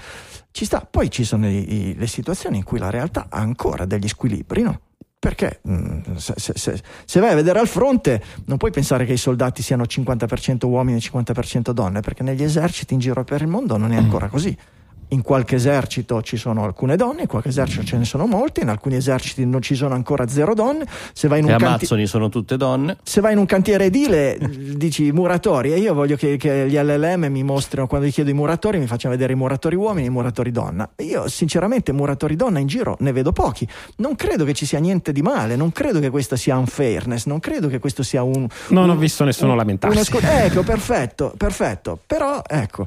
Ci sta. Poi ci sono i, i, le situazioni in cui la realtà ha ancora degli squilibri, no? Perché mm, se, se, se, vai a vedere al fronte non puoi pensare che i soldati siano 50% uomini e 50% donne, perché negli eserciti in giro per il mondo non è ancora così in qualche esercito ci sono alcune donne, in qualche esercito ce ne sono molte, in alcuni eserciti non ci sono ancora zero donne. Se vai in un Le canti- Amazzoni sono tutte donne. Se vai in un cantiere edile, dici muratori, e io voglio che, che, gli LLM mi mostrino, quando gli chiedo i muratori, mi facciano vedere i muratori uomini e i muratori donna. Io sinceramente muratori donna in giro ne vedo pochi. Non credo che ci sia niente di male, non credo che questa sia unfairness, non credo che questo sia un... Non un, ho visto nessuno un, lamentarsi. Scu- ecco, perfetto, perfetto. Però ecco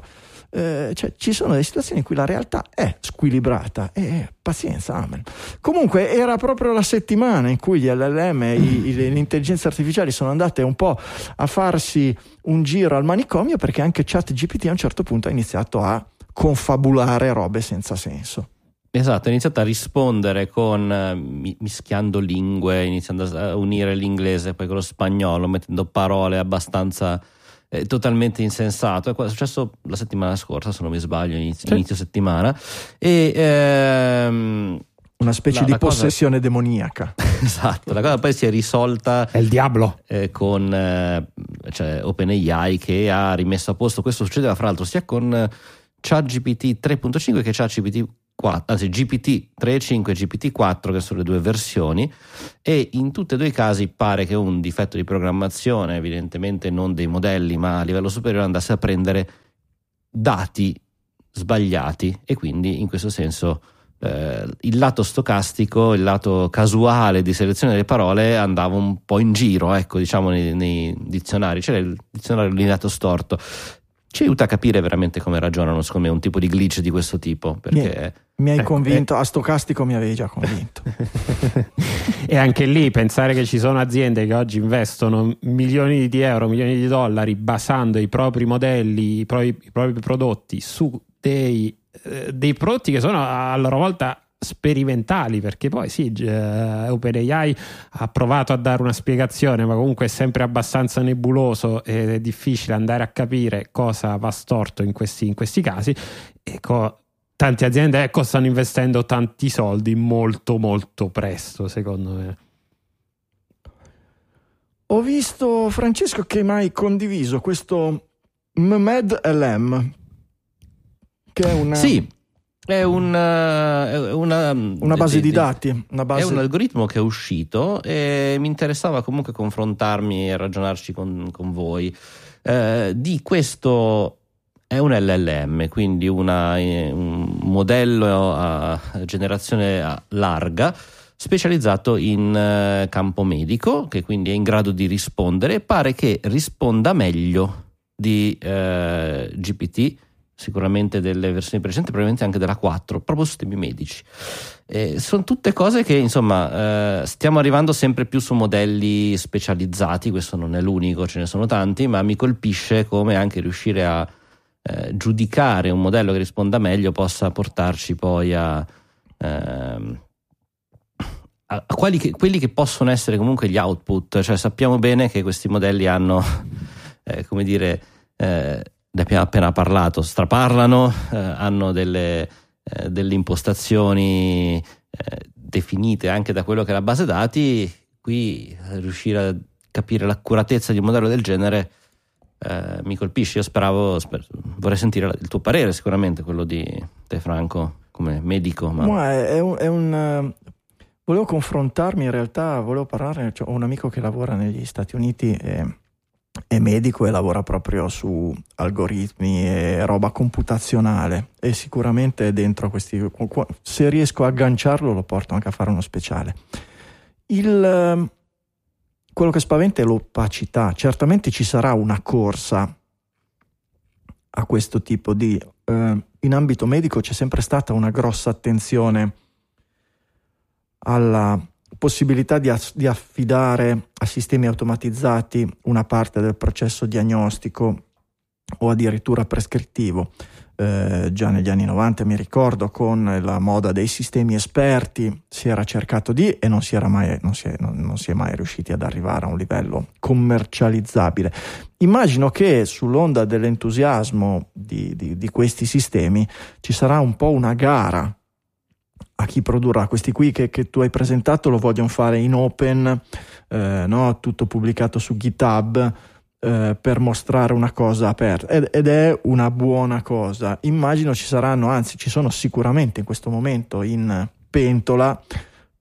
eh, cioè, ci sono delle situazioni in cui la realtà è squilibrata e pazienza, amen. Comunque era proprio la settimana in cui gli LLM, i, le intelligenze artificiali sono andate un po' a farsi un giro al manicomio perché anche ChatGPT a un certo punto ha iniziato a confabulare robe senza senso. Esatto, ha iniziato a rispondere con uh, mischiando lingue, iniziando a unire l'inglese poi con lo spagnolo, mettendo parole abbastanza eh, totalmente insensato. È successo la settimana scorsa, se non mi sbaglio, inizio, sì. inizio settimana. E, ehm, una specie la, di possessione cosa... demoniaca. esatto, la cosa poi si è risolta. È il diavolo. Eh, con eh, c'è OpenAI che ha rimesso a posto, questo succedeva fra l'altro sia con ChatGPT 3.5 che ChatGPT 4, anzi GPT 3.5 e GPT 4 che sono le due versioni e in tutti e due i casi pare che un difetto di programmazione evidentemente non dei modelli ma a livello superiore andasse a prendere dati sbagliati e quindi in questo senso eh, il lato stocastico, il lato casuale di selezione delle parole andava un po' in giro, ecco, diciamo nei, nei dizionari, c'era il dizionario lineato storto. Ci aiuta a capire veramente come ragionano, secondo me, un tipo di glitch di questo tipo. Perché, mi, mi hai eh, convinto, a stocastico mi avevi già convinto. e anche lì pensare che ci sono aziende che oggi investono milioni di euro, milioni di dollari basando i propri modelli, i propri, i propri prodotti su dei eh, dei prodotti che sono a loro volta sperimentali perché poi sì uh, OpenAI ha provato a dare una spiegazione ma comunque è sempre abbastanza nebuloso ed è difficile andare a capire cosa va storto in questi, in questi casi. E co- tante aziende ecco stanno investendo tanti soldi molto molto presto secondo me. Ho visto Francesco che mi hai condiviso questo MMED LM che è una... Sì, è un, uh, una, una, base di, dati. Una base... È un algoritmo che è uscito e mi interessava comunque confrontarmi e ragionarci con, con voi. Eh, di questo è un LLM, quindi una, eh, un modello a generazione larga specializzato in uh, campo medico, che quindi è in grado di rispondere e pare che risponda meglio di uh, GPT sicuramente delle versioni precedenti, probabilmente anche della 4, proprio sistemi medici. Eh, sono tutte cose che insomma eh, stiamo arrivando sempre più su modelli specializzati, questo non è l'unico, ce ne sono tanti, ma mi colpisce come anche riuscire a eh, giudicare un modello che risponda meglio possa portarci poi a, ehm, a, che, quelli, che, possono essere comunque gli output, cioè sappiamo bene che questi modelli hanno, eh, come dire, eh, appena parlato, straparlano, eh, hanno delle, eh, delle impostazioni eh, definite anche da quello che è la base dati, qui riuscire a capire l'accuratezza di un modello del genere eh, mi colpisce. Io speravo, sper- vorrei sentire il tuo parere, sicuramente quello di Te Franco come medico. Ma... ma è, è, un, è un eh, volevo confrontarmi in realtà, volevo parlare, cioè, ho un amico che lavora negli Stati Uniti e è medico e lavora proprio su algoritmi e roba computazionale. E sicuramente dentro questi se riesco a agganciarlo lo porto anche a fare uno speciale. Il, ehm, quello che spaventa è l'opacità. Certamente ci sarà una corsa a questo tipo di eh, in ambito medico c'è sempre stata una grossa attenzione alla possibilità di, ass- di, affidare a sistemi automatizzati una parte del processo diagnostico o addirittura prescrittivo. Eh, già negli anni 90 mi ricordo con la moda dei sistemi esperti si era cercato di e non si, mai, non si, è, non, non si è mai riusciti ad arrivare a un livello commercializzabile. Immagino che sull'onda dell'entusiasmo di, di, di questi sistemi ci sarà un po' una gara a chi produrrà. Questi qui che, che, tu hai presentato lo vogliono fare in open, eh, no? tutto pubblicato su GitHub eh, per mostrare una cosa aperta ed, ed, è una buona cosa. Immagino ci saranno, anzi ci sono sicuramente in questo momento in pentola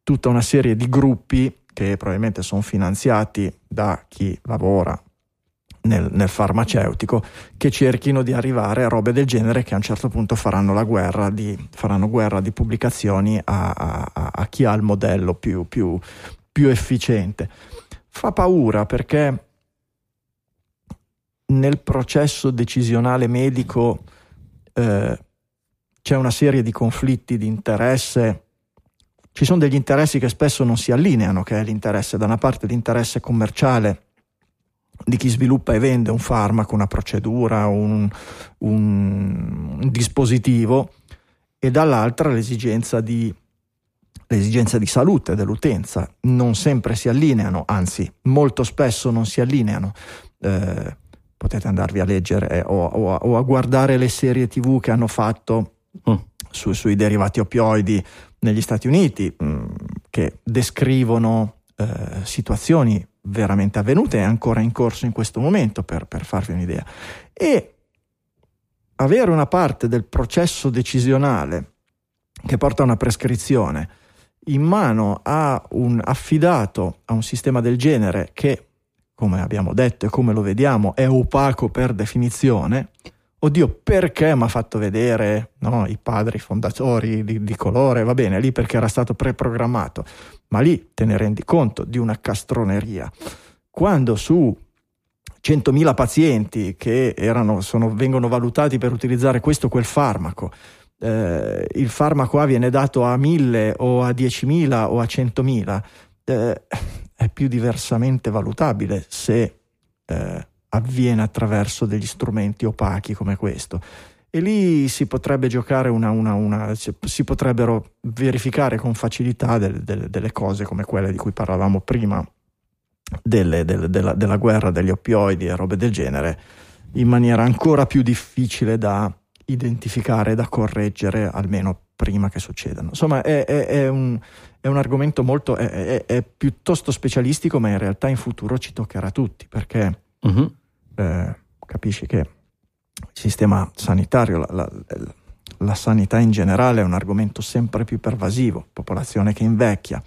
tutta una serie di gruppi che probabilmente sono finanziati da chi lavora nel, nel, farmaceutico che cerchino di arrivare a robe del genere che a un certo punto faranno la guerra di, faranno guerra di pubblicazioni a, a, a chi ha il modello più, più, più efficiente. Fa paura perché nel processo decisionale medico eh, c'è una serie di conflitti di interesse. Ci sono degli interessi che spesso non si allineano, che è l'interesse da una parte l'interesse commerciale di chi sviluppa e vende un farmaco, una procedura, un, un, un dispositivo e dall'altra l'esigenza di, l'esigenza di salute dell'utenza. Non sempre si allineano, anzi molto spesso non si allineano. Eh, potete andarvi a leggere o, o, o, a guardare le serie tv che hanno fatto mm. su, sui derivati opioidi negli Stati Uniti, mh, mm, che descrivono eh, situazioni veramente avvenute, è ancora in corso in questo momento per, per farvi un'idea. E avere una parte del processo decisionale che porta a una prescrizione in mano a un affidato a un sistema del genere che, come abbiamo detto e come lo vediamo, è opaco per definizione, oddio, perché mi ha fatto vedere no, i padri fondatori di, di, colore? Va bene, lì perché era stato preprogrammato, ma lì te ne rendi conto di una castroneria. Quando su 100.000 pazienti che erano, sono, vengono valutati per utilizzare questo o quel farmaco, eh, il farmaco A viene dato a 1000 o a 10.000 o a 100.000, eh, è più diversamente valutabile se eh, avviene attraverso degli strumenti opachi come questo. E lì si potrebbe giocare una, una, una si potrebbero verificare con facilità delle, delle, delle cose come quelle di cui parlavamo prima, delle, della, della guerra degli oppioidi e robe del genere, in maniera ancora più difficile da identificare, da correggere, almeno prima che succedano. Insomma, è, è, è, un, è un, argomento molto, è, piuttosto specialistico, ma in realtà in futuro ci toccherà a tutti, perché uh-huh. eh, capisci che il sistema sanitario, la, la, la sanità in generale è un argomento sempre più pervasivo, popolazione che invecchia,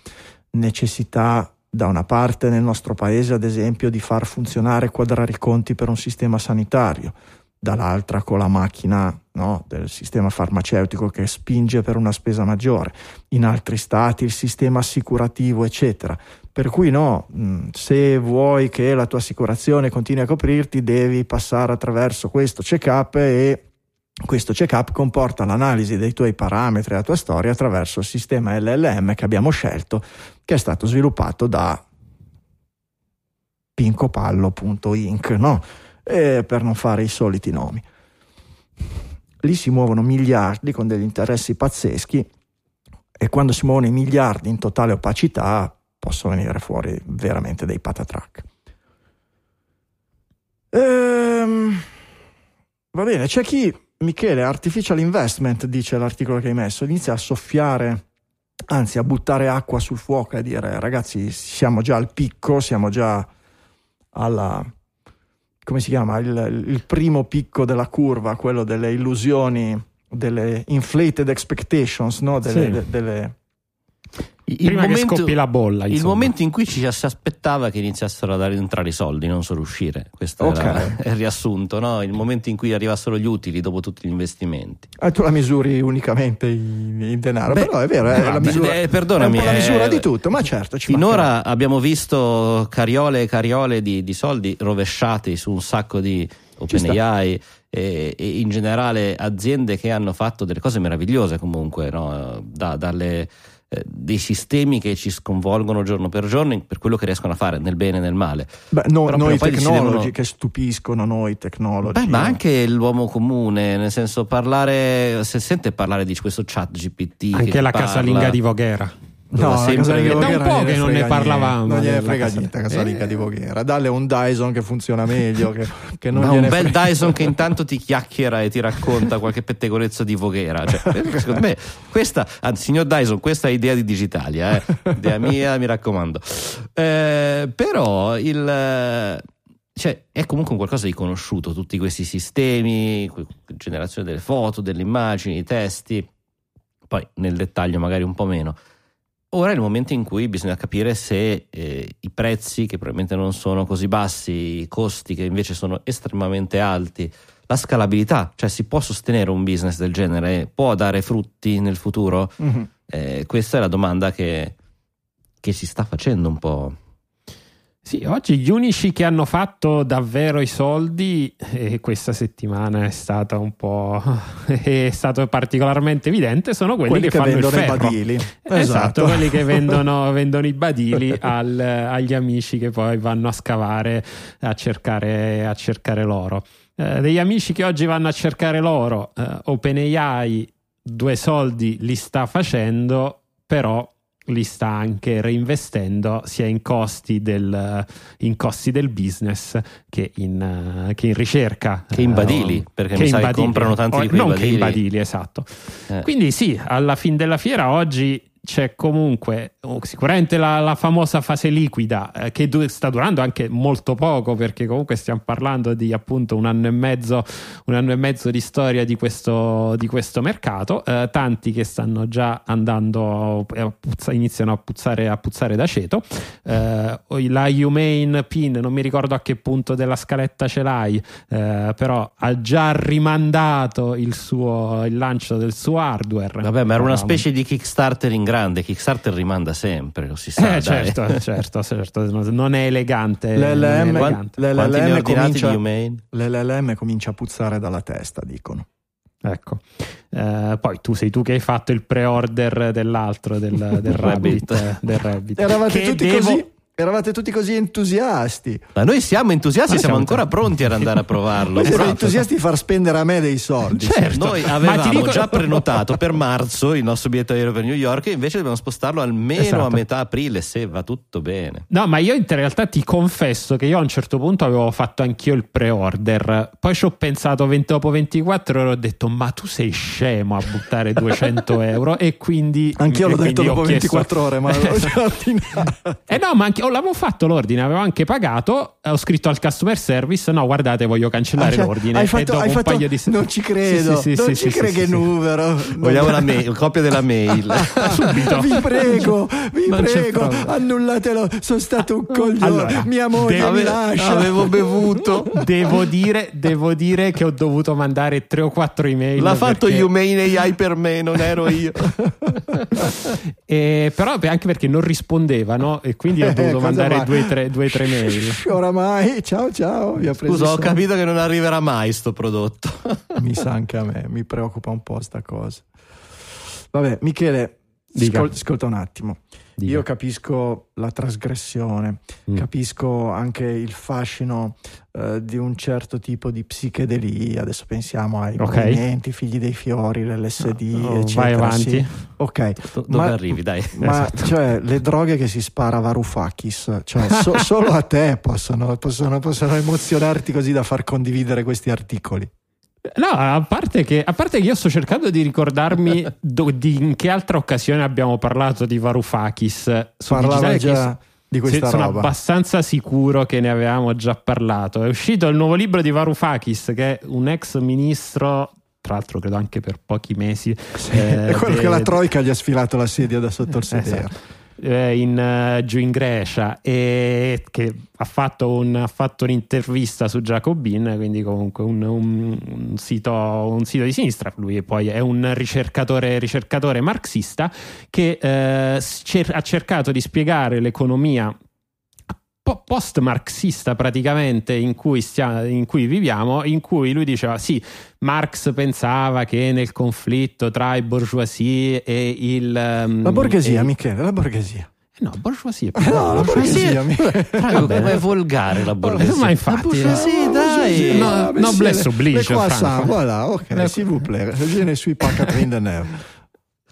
necessità da una parte nel nostro paese, ad esempio, di far funzionare e quadrare i conti per un sistema sanitario, dall'altra con la macchina no, del sistema farmaceutico che spinge per una spesa maggiore, in altri stati il sistema assicurativo, eccetera. Per cui no, se vuoi che la tua assicurazione continui a coprirti, devi passare attraverso questo check-up e questo check-up comporta l'analisi dei tuoi parametri, della tua storia attraverso il sistema LLM che abbiamo scelto, che è stato sviluppato da pincopallo.inc, no? per non fare i soliti nomi. Lì si muovono miliardi con degli interessi pazzeschi e quando si muovono i miliardi in totale opacità possono venire fuori veramente dei patatrack. Ehm, va bene, c'è chi, Michele, artificial investment, dice l'articolo che hai messo, inizia a soffiare, anzi a buttare acqua sul fuoco e a dire ragazzi siamo già al picco, siamo già alla, come si chiama, il, il primo picco della curva, quello delle illusioni, delle inflated expectations, no? delle, sì. de, delle il Prima momento, che scoppi la bolla. Insomma. Il momento in cui ci si aspettava che iniziassero ad entrare i soldi, non solo uscire. Questo okay. era il riassunto, no? il momento in cui arrivassero gli utili dopo tutti gli investimenti. Ah, tu la misuri unicamente in, in denaro, Beh, però è vero, è, la misura, eh, perdonami, è la misura di tutto, ma certo. finora mancherà. abbiamo visto cariole e cariole di, di soldi rovesciati su un sacco di OpenAI. E, e, in generale aziende che hanno fatto delle cose meravigliose comunque no? da, dalle eh, dei sistemi che ci sconvolgono giorno per giorno per quello che riescono a fare nel bene e nel male. Beh, no, noi tecnologi devono... che stupiscono noi tecnologi. Beh, ma anche l'uomo comune, nel senso parlare, se sente parlare di questo chat GPT. Anche la parla... casalinga di Voghera. No, sempre... da un po' che non ne parlavamo. Non gliene frega niente casalinga eh. di Voghera. Dalle un Dyson che funziona meglio. Che, che non un bel frega. Dyson che intanto ti chiacchiera e ti racconta qualche pettegolezzo di Voghera. Cioè, secondo me, questa, anzi, signor Dyson, questa è idea di Digitalia, eh. idea mia, mi raccomando. Eh, però il. Cioè, è comunque qualcosa di conosciuto, tutti questi sistemi, generazione delle foto, delle immagini, i testi, poi nel dettaglio magari un po' meno. Ora è il momento in cui bisogna capire se eh, i prezzi, che probabilmente non sono così bassi, i costi che invece sono estremamente alti, la scalabilità, cioè si può sostenere un business del genere, può dare frutti nel futuro? Mm-hmm. Eh, questa è la domanda che, che si sta facendo un po'. Sì, oggi gli unici che hanno fatto davvero i soldi, e questa settimana è stata un po' è stato particolarmente evidente, sono quelli, quelli che, che, fanno vendono il ferro. i badili. Esatto, esatto. quelli che vendono, vendono i badili al, agli amici che poi vanno a scavare a cercare, a cercare l'oro. Eh, degli amici che oggi vanno a cercare l'oro, eh, OpenAI due soldi li sta facendo, però li sta anche reinvestendo sia in costi del, in costi del business che in, che in ricerca. Che in badili, uh, perché che mi sa che comprano tanti di quei non badili. che in badili, esatto. Eh. Quindi sì, alla fine della fiera oggi c'è comunque oh, sicuramente la, la, famosa fase liquida eh, che du- sta durando anche molto poco perché comunque stiamo parlando di appunto un anno e mezzo, un anno e mezzo di storia di questo, di questo mercato, eh, tanti che stanno già andando, a puzza, iniziano a puzzare, a puzzare d'aceto. Eh, la Humane PIN, non mi ricordo a che punto della scaletta ce l'hai, eh, però ha già rimandato il, suo, il lancio del suo hardware. Vabbè, ma era una specie di Kickstarter in grande. Kickstarter rimanda sempre, lo si sa. Eh, certo, certo, certo, non è elegante. Elegante. L'LLM, comincia, l'LLM comincia a puzzare dalla testa, dicono. Ecco, eh, poi tu sei tu che hai fatto il pre-order dell'altro, del, del Rabbit. Del Rabbit. Eravate tutti devo... così Eravate tutti così entusiasti. Ma noi siamo entusiasti, siamo, siamo, ancora pronti ad andare a provarlo. Noi siamo entusiasti di far spendere a me dei soldi. Certo, noi avevamo dico... già prenotato per marzo il nostro biglietto aereo per New York e invece dobbiamo spostarlo almeno esatto. a metà aprile se va tutto bene. No, ma io in realtà ti confesso che io a un certo punto avevo fatto anch'io il pre-order, poi ci ho pensato 20, dopo 24 ore ho detto ma tu sei scemo a buttare 200 euro e quindi... Anch'io l'ho detto dopo chiesto... 24 ore, ma l'ho già ordinato. Eh no, ma anche l'avevo fatto l'ordine, avevo anche pagato, ho scritto al customer service, no guardate voglio cancellare ah, cioè, l'ordine. Hai fatto, hai fatto di... Non ci credo, sì, sì, non sì, ci credo che numero. Vogliamo la mail, copia della mail. Subito. Vi prego, vi non prego, annullatelo, sono stato un coglione, allora, mia moglie devo, mi lascia. Avevo bevuto. Devo dire, devo dire che ho dovuto mandare tre o quattro email. L'ha fatto perché... Humane AI per me, non ero io. e, però anche perché non rispondevano e quindi ho dovuto mandare due o tre, due, tre mail. Oramai, ciao ciao. Scusa, ho capito che non arriverà mai sto prodotto. mi sa anche a me, mi preoccupa un po' sta cosa. Vabbè, Michele, Scol- ascolta un attimo. Dica. Io capisco la trasgressione, mm. capisco anche il fascino uh, di un certo tipo di psichedelia. Adesso pensiamo ai okay. movimenti, figli dei fiori, l'LSD, no, oh, eccetera. Vai avanti. Sì. Ok, dove ma, arrivi? Dai. Ma esatto. cioè, le droghe che si spara Varoufakis, cioè, so, solo a te possono, possono, possono emozionarti così da far condividere questi articoli. No, a parte, che, a parte che io sto cercando di ricordarmi do, di in che altra occasione abbiamo parlato di Varoufakis. Parlava già di questa sono roba. abbastanza sicuro che ne avevamo già parlato. È uscito il nuovo libro di Varoufakis, che è un ex ministro tra l'altro credo anche per pochi mesi. Sì, eh, è quello de... che la Troica gli ha sfilato la sedia da sotto il sedere. Esatto eh, in, uh, giù in Grecia e che ha fatto, un, ha fatto, un'intervista su Jacobin, quindi comunque un, un, un, sito, un sito di sinistra. Lui poi è un ricercatore, ricercatore marxista che eh, cer- ha cercato di spiegare l'economia post-marxista praticamente in cui, stia, in cui, viviamo, in cui lui diceva sì, Marx pensava che nel conflitto tra i bourgeoisie e il... Um, la borghesia, e... Michele, la borghesia. Eh no, bourgeoisie. No, la borghesia. Vabbè, è volgare la borghesia. Ma infatti, la borghesia, dai. No, noblesse oblige. Voilà, ok, s'il vous plaît. Je ne suis pas Catherine Deneuve.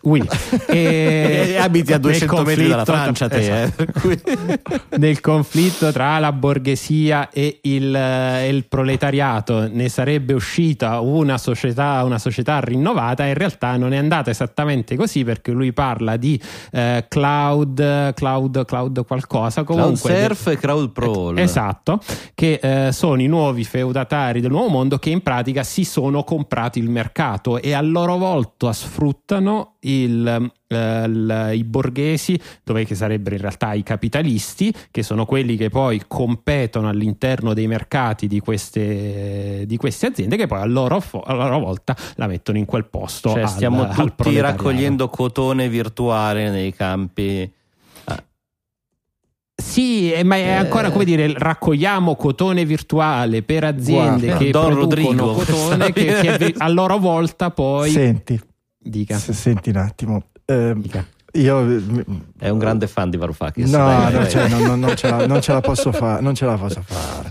Oui. E, e abiti a 200 metri dalla Francia te, esatto. eh. nel conflitto tra la borghesia e il, eh, il, proletariato ne sarebbe uscita una società, una società rinnovata in realtà non è andata esattamente così perché lui parla di eh, cloud, cloud, cloud qualcosa comunque cloud surf e cloud pro esatto che eh, sono i nuovi feudatari del nuovo mondo che in pratica si sono comprati il mercato e a loro volta sfruttano il, eh, il, i borghesi, dove che sarebbero in realtà i capitalisti, che sono quelli che poi competono all'interno dei mercati di queste, di queste aziende, che poi a loro, a loro, volta la mettono in quel posto. Cioè, al, stiamo al tutti raccogliendo cotone virtuale nei campi. Sì, ma è ancora come dire, raccogliamo cotone virtuale per aziende Guarda, che Don producono Rodrigo, cotone che, che, a loro volta poi... Senti, Dica. S- senti un attimo. Eh, Dica. Io, è un grande fan di Varoufakis. No, dai, no, cioè, no, no non, ce la, non, ce la, posso fare. Non ce la posso fare.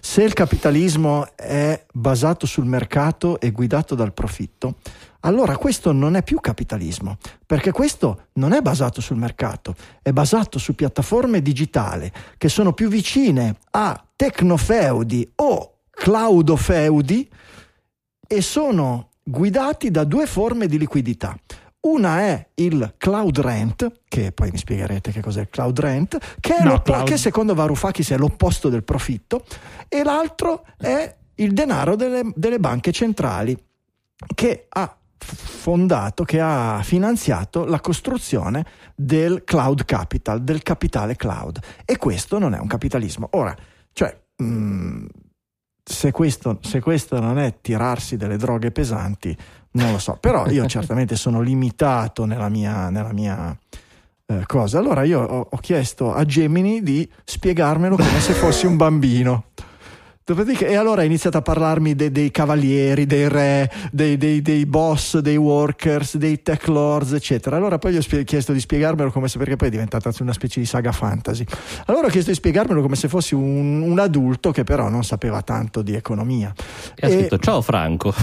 Se il capitalismo è basato sul mercato e guidato dal profitto, allora questo non è più capitalismo, perché questo non è basato sul mercato, è basato su piattaforme digitali che sono più vicine a tecnofeudi o cloudofeudi e sono guidati da due forme di liquidità. Una è il cloud rent, che poi mi spiegherete che cos'è il cloud rent, che, No, cloud- che secondo Varoufakis è l'opposto del profitto, e l'altro è il denaro delle, delle banche centrali, che ha fondato, che ha finanziato la costruzione del cloud capital, del capitale cloud. E questo non è un capitalismo. Ora, cioè, mh, se, questo, se questo non è tirarsi delle droghe pesanti, non lo so. Però io certamente sono limitato nella mia, nella mia eh, cosa. Allora io ho, ho chiesto a Gemini di spiegarmelo come se fossi un bambino. Dopodiché, e allora ha iniziato a parlarmi de- dei cavalieri, dei re, dei, dei- dei boss, dei workers, dei tech lords, eccetera. Allora poi gli ho spie- chiesto di spiegarmelo come se, perché poi è diventata una specie di saga fantasy. Allora ho chiesto di spiegarmelo come se fossi un, un adulto che però non sapeva tanto di economia. E ha scritto ciao Franco.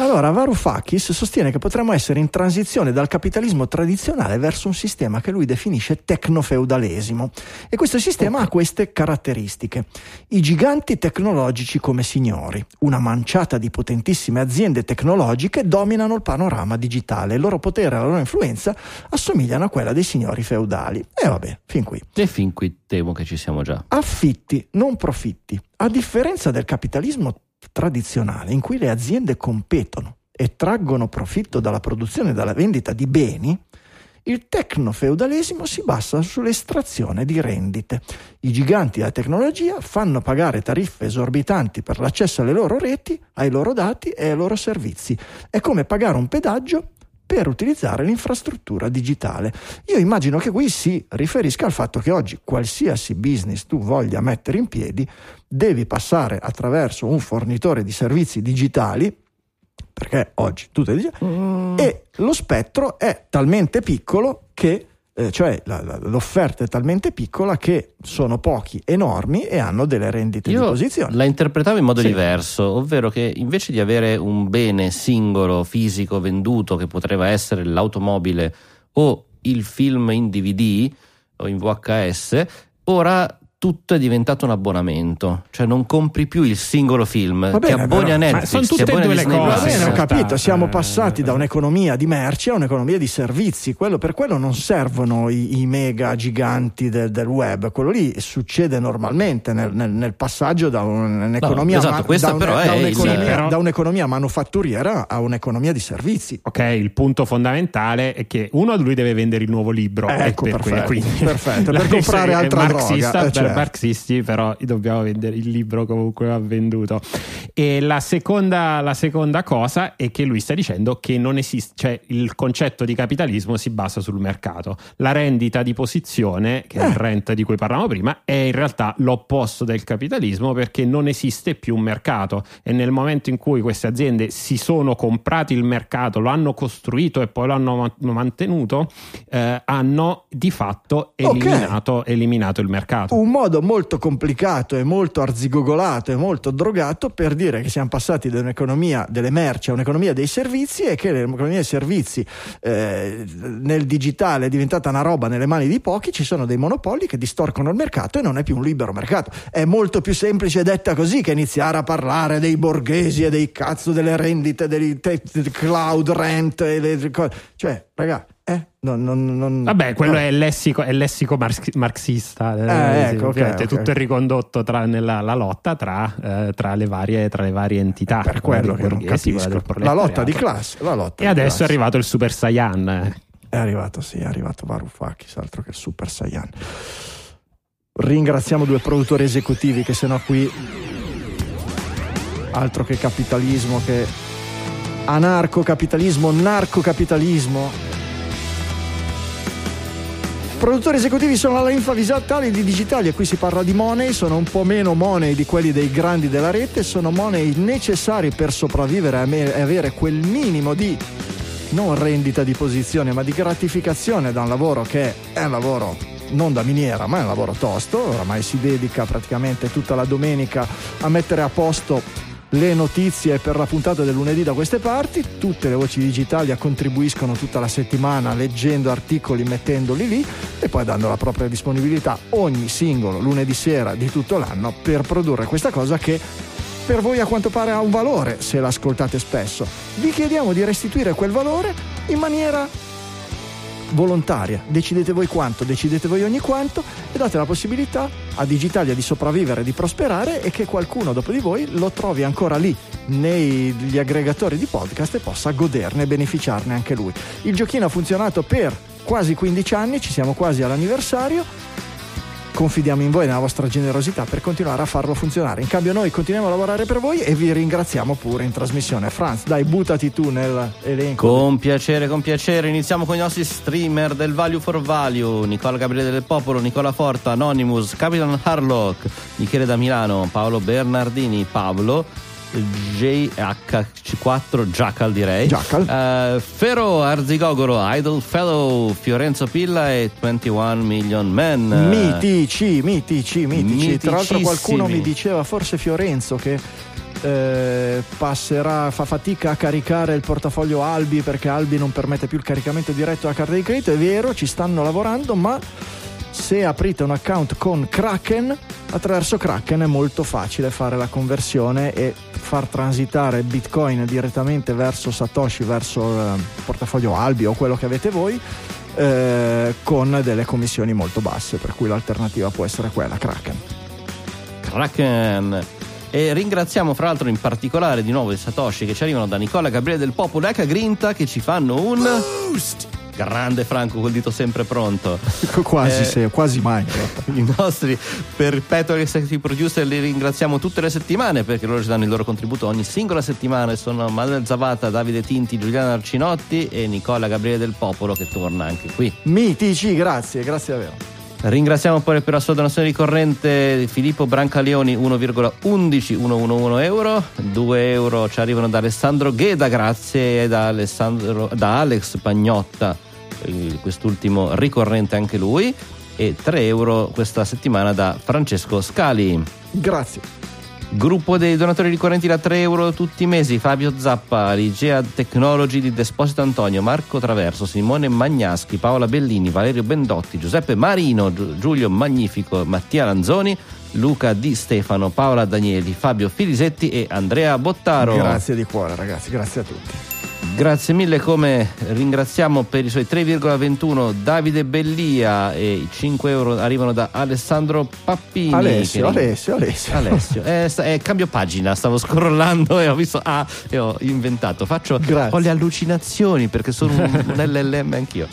Allora, Varoufakis sostiene che potremmo essere in transizione dal capitalismo tradizionale verso un sistema che lui definisce tecnofeudalesimo. E questo sistema ha queste caratteristiche. I giganti tecnologici come signori, una manciata di potentissime aziende tecnologiche dominano il panorama digitale. Il loro potere e la loro influenza assomigliano a quella dei signori feudali. E vabbè, fin qui. E fin qui temo che ci siamo già. Affitti, non profitti. A differenza del capitalismo tradizionale, in cui le aziende competono e traggono profitto dalla produzione e dalla vendita di beni, il tecnofeudalesimo si basa sull'estrazione di rendite. I giganti della tecnologia fanno pagare tariffe esorbitanti per l'accesso alle loro reti, ai loro dati e ai loro servizi. È come pagare un pedaggio per utilizzare l'infrastruttura digitale. Io immagino che qui si riferisca al fatto che oggi qualsiasi business tu voglia mettere in piedi devi passare attraverso un fornitore di servizi digitali perché oggi tutto è digitale e lo spettro è talmente piccolo che eh, cioè la- la- l'offerta è talmente piccola che sono pochi enormi e hanno delle rendite di Io posizione. la interpretavo in modo Sì. diverso, ovvero che invece di avere un bene singolo, fisico, venduto, che poteva essere l'automobile o il film in DVD o in VHS, ora tutto è diventato un abbonamento, cioè non compri più il singolo film, bene, ti abboni però- a Netflix, sono ti tutte e due le cose. Va bene, ho capito, siamo eh, passati da un'economia di merci a un'economia di servizi, quello, per quello non servono i, i mega giganti del, del web, quello lì succede normalmente nel, nel- nel passaggio da un- un'economia, No, esatto, da un- un'economia- Sì, però- da un'economia manufatturiera a un'economia di servizi. Ok, il punto fondamentale è che uno lui deve vendere il nuovo libro. Ecco, e per perfetto, cui- perfetto, per comprare altra marxista, droga, eh, per certo. marxisti, però dobbiamo vendere il libro comunque va venduto. E la seconda, la seconda cosa è che lui sta dicendo che non esiste, cioè il concetto di capitalismo si basa sul mercato. La rendita di posizione, che è il Eh. rent di cui parlavamo prima, è in realtà l'opposto del capitalismo perché non esiste più un mercato e nel momento in cui queste aziende si sono comprati il mercato, lo hanno costruito e poi lo hanno ma- mantenuto, eh, hanno di fatto eliminato, eliminato il mercato. Un modo molto complicato e molto arzigogolato e molto drogato per dire che siamo passati da un'economia delle merci a un'economia dei servizi e che l'economia dei servizi eh, nel digitale è diventata una roba nelle mani di pochi, ci sono dei monopoli che distorcono il mercato e non è più un libero mercato. È molto più semplice detta così che iniziare a parlare dei borghesi e dei cazzo delle rendite, te- cloud rent e le cose. Cioè, raga, eh, non, non- non- Vabbè, quello no. è il lessico, è lessico marx- marxista. Eh, sì, ecco, ok, ovviamente ok. Tutto è ricondotto tra, nella la lotta tra, eh, tra le varie, tra le varie entità. per quello che non capisco. La lotta di classe, la lotta E di adesso classe. è arrivato il Super Saiyan. È arrivato, sì, è arrivato Varoufakis, altro che il Super Saiyan. Ringraziamo due produttori esecutivi che sennò qui altro che capitalismo che anarcocapitalismo, narcocapitalismo. Produttori esecutivi sono la linfa visatale di Digitalia, qui si parla di money, sono un po' meno money di quelli dei grandi della rete, sono money necessari per sopravvivere e avere quel minimo di non rendita di posizione, ma di gratificazione da un lavoro che è un lavoro non da miniera, ma è un lavoro tosto. Oramai si dedica praticamente tutta la domenica a mettere a posto le notizie per la puntata del lunedì da queste parti. Tutte le voci digitali contribuiscono tutta la settimana leggendo articoli, mettendoli lì e poi dando la propria disponibilità ogni singolo lunedì sera di tutto l'anno per produrre questa cosa che per voi a quanto pare ha un valore se l'ascoltate spesso. Vi chiediamo di restituire quel valore in maniera volontaria. Decidete voi quanto, decidete voi ogni quanto e date la possibilità a Digitalia di sopravvivere, di prosperare e che qualcuno dopo di voi lo trovi ancora lì negli aggregatori di podcast e possa goderne e beneficiarne anche lui. Il giochino ha funzionato per quasi 15 anni, ci siamo quasi all'anniversario confidiamo in voi nella vostra generosità per continuare a farlo funzionare. In cambio noi continuiamo a lavorare per voi e vi ringraziamo pure in trasmissione. Franz, dai, buttati tu nell'elenco. Con piacere, con piacere. Iniziamo con i nostri streamer del Value for Value. Nicola Gabriele del Popolo, Nicola Forta, Anonymous, Capitan Harlock, Michele da Milano, Paolo Bernardini, Pablo, JH4 Jackal direi. Jackal. Uh, Fero Arzigogoro Idol Fellow Fiorenzo Pilla e 21 Million Men. Mitici mitici mitici. Tra l'altro qualcuno mi diceva forse Fiorenzo che eh, passerà fa fatica a caricare il portafoglio Albi perché Albi non permette più il caricamento diretto della carta di credito. È vero ci stanno lavorando ma se aprite un account con Kraken attraverso Kraken è molto facile fare la conversione e far transitare Bitcoin direttamente verso Satoshi, verso il portafoglio Albi o quello che avete voi eh, con delle commissioni molto basse, per cui l'alternativa può essere quella Kraken. Kraken e ringraziamo fra l'altro in particolare di nuovo i Satoshi che ci arrivano da Nicola Gabriele del Popolo e H Grinta che ci fanno un grande Franco col dito sempre pronto quasi, Eh, se- quasi mai. i nostri perpetual executive producer li ringraziamo tutte le settimane perché loro ci danno il loro contributo ogni singola settimana e sono Manuel Zavata, Davide Tinti, Giuliano Arcinotti e Nicola Gabriele del Popolo che torna anche qui Mitici, grazie, grazie davvero. Ringraziamo poi per la sua donazione ricorrente Filippo Brancaleoni 1,11111 euro, 2 euro ci arrivano da Alessandro Gheda, grazie e da, da Alex Pagnotta, quest'ultimo ricorrente anche lui, e 3 euro questa settimana da Francesco Scali. Grazie. Gruppo dei donatori ricorrenti da 3 euro tutti i mesi: Fabio Zappa, Ligea Technology di Desposito Antonio, Marco Traverso, Simone Magnaschi, Paola Bellini, Valerio Bendotti, Giuseppe Marino, Giu- Giulio Magnifico, Mattia Lanzoni, Luca Di Stefano, Paola Danieli, Fabio Filisetti e Andrea Bottaro. Grazie di cuore, ragazzi, grazie a tutti. Grazie mille come ringraziamo per i suoi 3,21 Davide Bellia e i 5 euro arrivano da Alessandro Pappini. Alessio, che- Alessio, Alessio. Alessio, eh, eh, cambio pagina, stavo scrollando e ho visto ah e ho inventato. Faccio Grazie. ho le allucinazioni perché sono un, un LLM anch'io.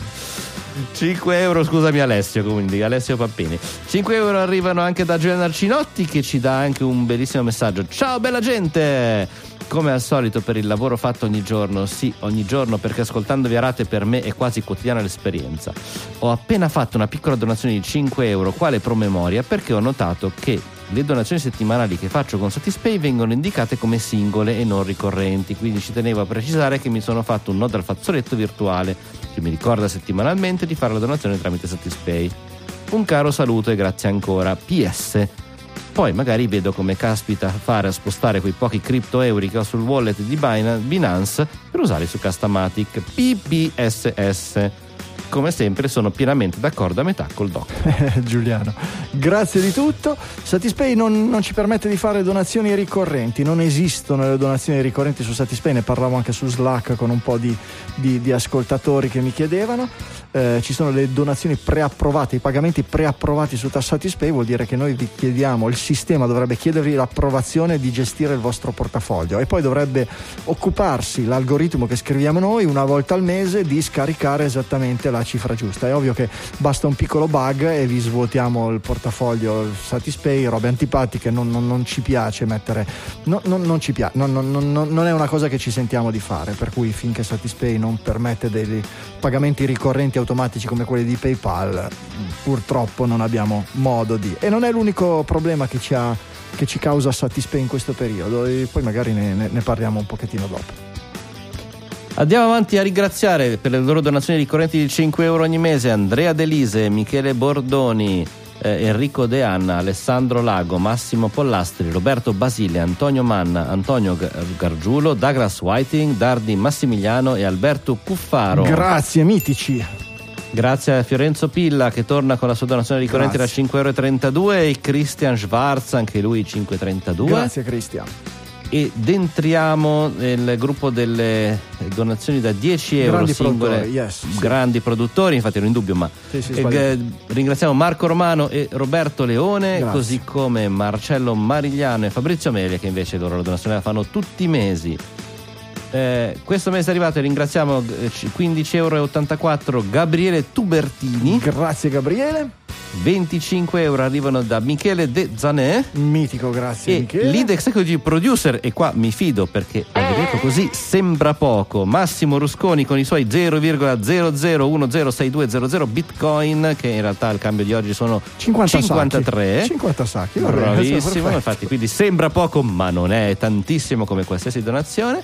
5 euro, scusami Alessio, quindi Alessio Pappini. 5 euro arrivano anche da Giuliano Arcinotti che ci dà anche un bellissimo messaggio. Ciao bella gente! Come al solito per il lavoro fatto ogni giorno, sì, ogni giorno perché ascoltandovi a rate per me è quasi quotidiana l'esperienza. Ho appena fatto una piccola donazione di 5 euro, quale promemoria, perché ho notato che le donazioni settimanali che faccio con Satispay vengono indicate come singole e non ricorrenti, quindi ci tenevo a precisare che mi sono fatto un nodo al fazzoletto virtuale che mi ricorda settimanalmente di fare la donazione tramite Satispay. Un caro saluto e grazie ancora. PS. Poi magari vedo come caspita fare a spostare quei pochi cripto euro che ho sul wallet di Bina- Binance per usarli su Castamatic PBSS. Come sempre sono pienamente d'accordo a metà col doc. Giuliano, grazie di tutto. Satispay non, non ci permette di fare donazioni ricorrenti, non esistono le donazioni ricorrenti su Satispay, ne parlavo anche su Slack con un po' di, di- di ascoltatori che mi chiedevano. Eh, ci sono le donazioni preapprovate, i pagamenti preapprovati su Satispay, vuol dire che noi vi chiediamo, il sistema dovrebbe chiedervi l'approvazione di gestire il vostro portafoglio e poi dovrebbe occuparsi l'algoritmo che scriviamo noi una volta al mese di scaricare esattamente la cifra giusta. È ovvio che basta un piccolo bug e vi svuotiamo il portafoglio Satispay, robe antipatiche, non, non- non ci piace mettere, no- non, non ci piace, non è una cosa che ci sentiamo di fare, per cui finché Satispay non permette dei pagamenti ricorrenti automatici come quelli di PayPal, purtroppo non abbiamo modo di... E non è l'unico problema che ci ha che ci causa Satispay in questo periodo e poi magari ne, ne- ne parliamo un pochettino dopo. Andiamo avanti a ringraziare per le loro donazioni ricorrenti di 5 euro ogni mese Andrea Delise, Michele Bordoni, eh, Enrico De Anna, Alessandro Lago, Massimo Pollastri, Roberto Basile, Antonio Manna, Antonio Gargiulo, Douglas Whiting, Dardi Massimiliano e Alberto Cuffaro. Grazie mitici. Grazie a Fiorenzo Pilla che torna con la sua donazione ricorrente Grazie. da 5,32 euro e Christian Schwarz, anche lui 5,32. Grazie Cristian. Ed entriamo nel gruppo delle donazioni da 10 euro Grandi singole. produttori, yes, sì. grandi produttori, infatti ero in dubbio, ma Sì, sì, eh, g- ringraziamo Marco Romano e Roberto Leone, Grazie. così come Marcello Marigliano e Fabrizio Melia, che invece loro la donazione la fanno tutti i mesi. Eh, questo mese è arrivato e ringraziamo eh, 15,84 euro Gabriele Tubertini, Grazie Gabriele, 25 euro arrivano da Michele De Zanè. mitico, grazie E Michele. lead executive producer, e qua mi fido perché detto così, sembra poco. Massimo Rusconi con i suoi 0,00106200 bitcoin, che in realtà al cambio di oggi sono 50 53. sacchi. 50 sacchi, va bene, Bravissimo, infatti, quindi sembra poco, ma non è tantissimo come qualsiasi donazione.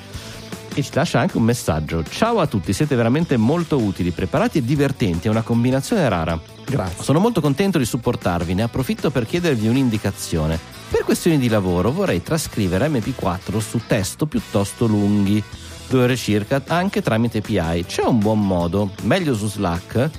E ci lascia anche un messaggio. Ciao a tutti, siete veramente molto utili, preparati e divertenti, è una combinazione rara. Grazie. Sono molto contento di supportarvi, ne approfitto per chiedervi un'indicazione. Per questioni di lavoro vorrei trascrivere MP4 su testo piuttosto lunghi, due ore circa, anche tramite API. C'è un buon modo, meglio su Slack?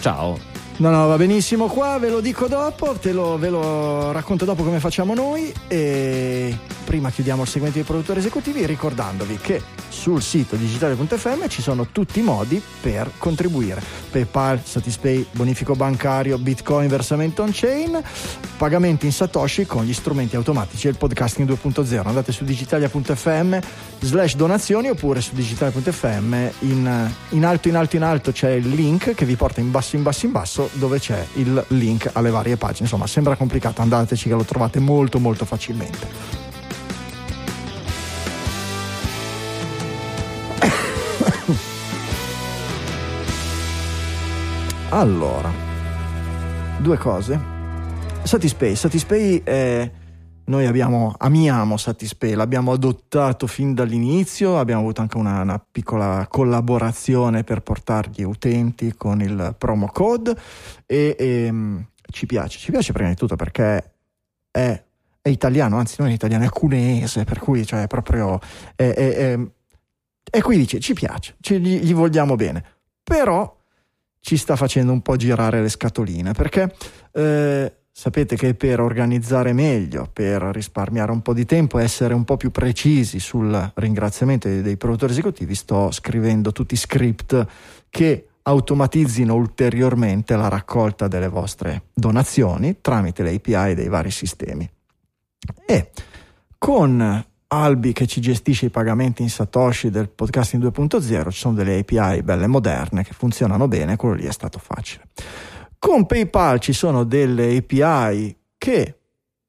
Ciao. No, no, va benissimo qua, ve lo dico dopo, lo, ve lo racconto dopo come facciamo noi e prima chiudiamo il segmento dei produttori esecutivi ricordandovi che sul sito digitale.fm ci sono tutti i modi per contribuire. PayPal, Satispay, bonifico bancario, Bitcoin, versamento on-chain, pagamenti in Satoshi con gli strumenti automatici e il podcasting 2.0. Andate su digitalia.fm slash donazioni oppure su digitale.fm in, in alto in alto in alto c'è il link che vi porta in basso in basso in basso dove c'è il link alle varie pagine. Insomma sembra complicato andateci che lo trovate molto molto facilmente. Allora due cose. Satispay Satispay è noi abbiamo, amiamo Satispay, l'abbiamo adottato fin dall'inizio, abbiamo avuto anche una, una piccola collaborazione per portargli utenti con il promo code e, e, mm, ci piace, ci piace prima di tutto perché è, è italiano, anzi non è italiano, è cuneese, per cui cioè, è proprio... È- è- e qui dice, ci piace, ci- gli, gli vogliamo bene, però ci sta facendo un po' girare le scatoline perché... eh, Sapete che per organizzare meglio, per risparmiare un po' di tempo e essere un po' più precisi sul ringraziamento dei, produttori esecutivi, sto scrivendo tutti script che automatizzino ulteriormente la raccolta delle vostre donazioni tramite le API dei vari sistemi. E con Albi che ci gestisce i pagamenti in Satoshi del podcasting 2.0 ci sono delle API belle moderne che funzionano bene, quello lì è stato facile. Con PayPal ci sono delle API che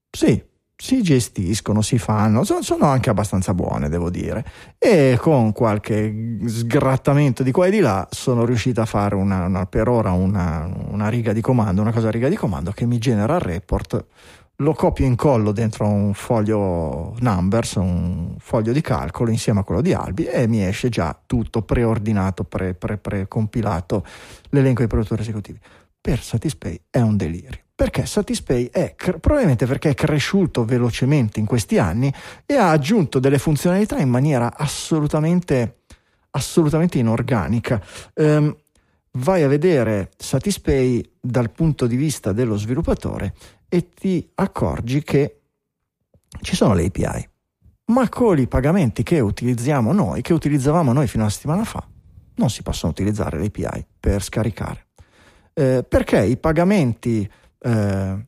sì, si gestiscono, si fanno, so- sono anche abbastanza buone, devo dire. E con qualche sgrattamento di qua e di là sono riuscito a fare una, una- per ora una, una riga di comando, una cosa a riga di comando che mi genera il report. Lo copio e incollo dentro un foglio numbers, un foglio di calcolo insieme a quello di Albi e mi esce già tutto preordinato, pre, pre, pre-compilato l'elenco dei produttori esecutivi per Satispay è un delirio. Perché Satispay è cr- probabilmente perché è cresciuto velocemente in questi anni e ha aggiunto delle funzionalità in maniera assolutamente, assolutamente inorganica. Ehm, vai a vedere Satispay dal punto di vista dello sviluppatore e ti accorgi che ci sono le API, ma con i pagamenti che utilizziamo noi, che utilizzavamo noi fino a una settimana fa, non si possono utilizzare le API per scaricare. Eh, perché i pagamenti eh,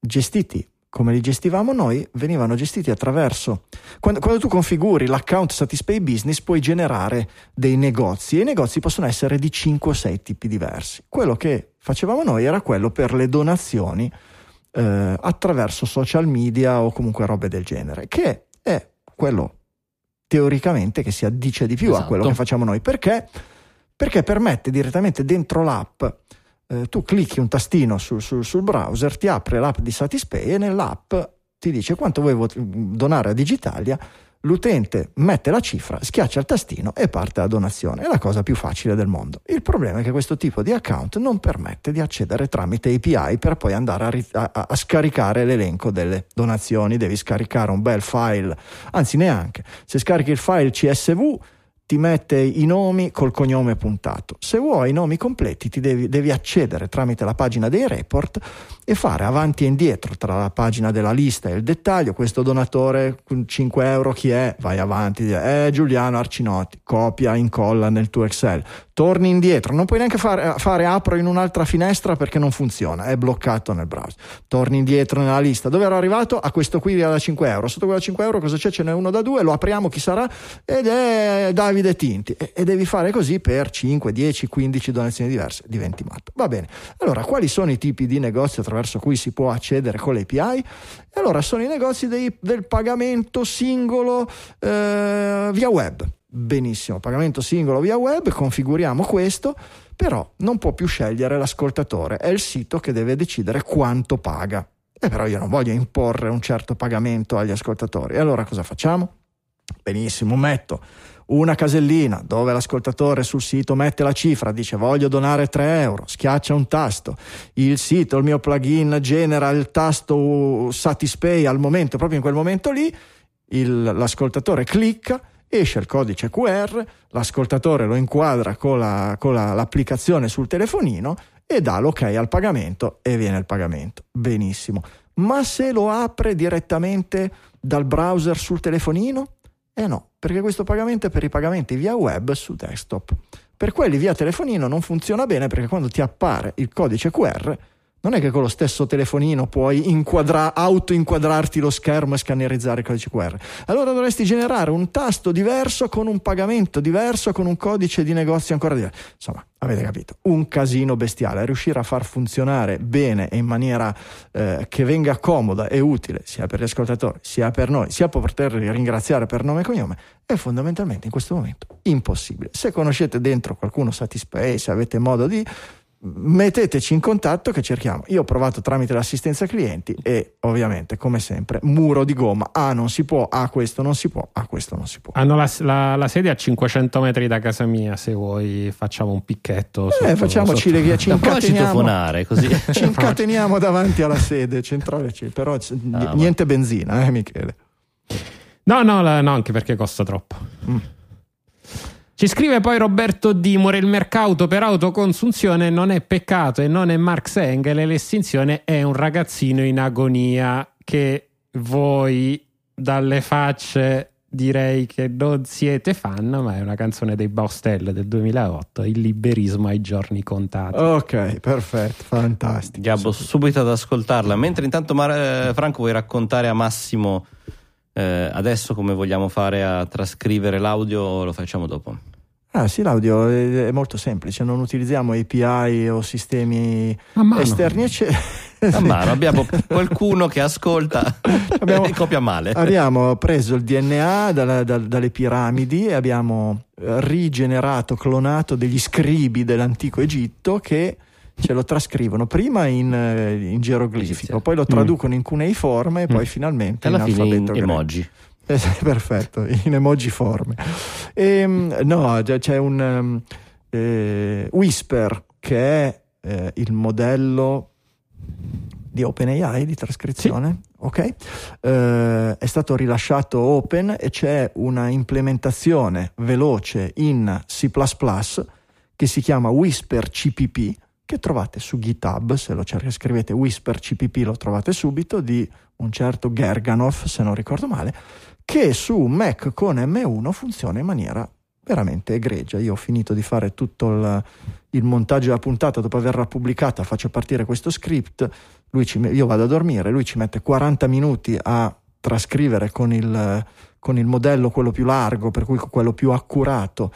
gestiti come li gestivamo noi venivano gestiti attraverso. Quando, quando tu configuri l'account Satispay Business puoi generare dei negozi e i negozi possono essere di 5 o 6 tipi diversi. Quello che facevamo noi era quello per le donazioni eh, attraverso social media o comunque robe del genere che è quello teoricamente che si addice di più a Esatto. quello che facciamo noi. Perché? Perché permette direttamente dentro l'app eh, tu clicchi un tastino sul, sul- sul browser, ti apre l'app di Satispay e nell'app ti dice quanto vuoi donare a Digitalia, l'utente mette la cifra, schiaccia il tastino e parte la donazione. È la cosa più facile del mondo. Il problema è che questo tipo di account non permette di accedere tramite API per poi andare a- a- a scaricare l'elenco delle donazioni, devi scaricare un bel file, anzi neanche, se scarichi il file CSV ti mette i nomi col cognome puntato. Se vuoi i nomi completi ti devi, devi, accedere tramite la pagina dei report e fare avanti e indietro tra la pagina della lista e il dettaglio. Questo donatore 5 euro chi è? Vai avanti, è Giuliano Arcinotti, copia, incolla nel tuo Excel. Torni indietro, non puoi neanche fare, fare apro in un'altra finestra perché non funziona, è bloccato nel browser. Torni indietro nella lista. Dove ero arrivato? A questo qui da 5 euro. Sotto quello da 5 euro cosa c'è? Ce n'è uno da 2, lo apriamo, chi sarà? Ed è Davide Davide Tinti e, e, devi fare così per 5, 10, 15 donazioni diverse, diventi matto. Va bene. Allora, quali sono i tipi di negozi attraverso cui si può accedere con l'API? Allora sono i negozi dei, del pagamento singolo eh, via web. Benissimo, pagamento singolo via web, configuriamo questo, però non può più scegliere l'ascoltatore, è il sito che deve decidere quanto paga. E però io non voglio imporre un certo pagamento agli ascoltatori. E allora cosa facciamo? Benissimo, metto una casellina dove l'ascoltatore sul sito mette la cifra, dice voglio donare 3 euro, schiaccia un tasto, il sito, il mio plugin genera il tasto Satispay al momento, proprio in quel momento lì, il, l'ascoltatore clicca, esce il codice QR, l'ascoltatore lo inquadra con, la, con la, l'applicazione sul telefonino e dà l'ok al pagamento e viene il pagamento. Benissimo. Ma se lo apre direttamente dal browser sul telefonino? Eh no, perché questo pagamento è per i pagamenti via web su desktop. Per quelli via telefonino non funziona bene perché quando ti appare il codice QR non è che con lo stesso telefonino puoi inquadra- auto-inquadrarti lo schermo e scannerizzare il codice QR. Allora dovresti generare un tasto diverso con un pagamento diverso, con un codice di negozio ancora diverso. Insomma, avete capito, un casino bestiale. Riuscire a far funzionare bene e in maniera eh, che venga comoda e utile sia per gli ascoltatori, sia per noi, sia per poterli ringraziare per nome e cognome, è fondamentalmente in questo momento impossibile. Se conoscete dentro qualcuno Satispay, se avete modo di metteteci in contatto che cerchiamo. Io ho provato tramite l'assistenza clienti e ovviamente, come sempre, muro di gomma. Ah, non si può, ah, questo non si può, ah, questo non si può. Hanno la, la, la sede a 500 metri da casa mia, se vuoi facciamo un picchetto. Eh, sotto, facciamoci sotto. le ci incateniamo, così. ci incateniamo davanti alla sede centrale, però ah, niente ma... benzina, eh, Michele. No, no, no, anche perché costa troppo. Mm. Ci scrive poi Roberto Dimore: il mercato per autoconsunzione non è peccato e non è Marx Engel. L'estinzione è un ragazzino in agonia che voi dalle facce direi che non siete fan, ma è una canzone dei Baustelle del 2008, Il liberismo ai giorni contati. Ok, perfetto, fantastico. Gabbo subito ad ascoltarla. Mentre intanto Mar- eh, Franco vuoi raccontare a Massimo eh, adesso come vogliamo fare a trascrivere l'audio lo facciamo dopo? Ah sì, l'audio è, molto semplice, non utilizziamo API o sistemi esterni. A mano, abbiamo qualcuno che ascolta abbiamo, e copia male. Abbiamo preso il DNA dalla, da, dalle piramidi e abbiamo rigenerato, clonato degli scribi dell'antico Egitto che ce lo trascrivono prima in, eh, in geroglifico, poi lo traducono mm. in cuneiforme e poi mm. finalmente Alla in fine in emoji. Eh, perfetto, in emoji forme. E, ehm, no, c'è un um, eh, Whisper che è eh, il modello di OpenAI di trascrizione. Sì. Ok, eh, è stato rilasciato open e c'è una implementazione veloce in C che si chiama Whisper CPP che trovate su GitHub, se lo cercate, scrivete Whisper CPP lo trovate subito, di un certo Gerganov, se non ricordo male, che su Mac con M1 funziona in maniera veramente egregia. Io ho finito di fare tutto il, il montaggio della puntata dopo averla pubblicata, faccio partire questo script, ci, io vado a dormire, lui ci mette 40 minuti a trascrivere con il, con il modello quello più largo, per cui quello più accurato,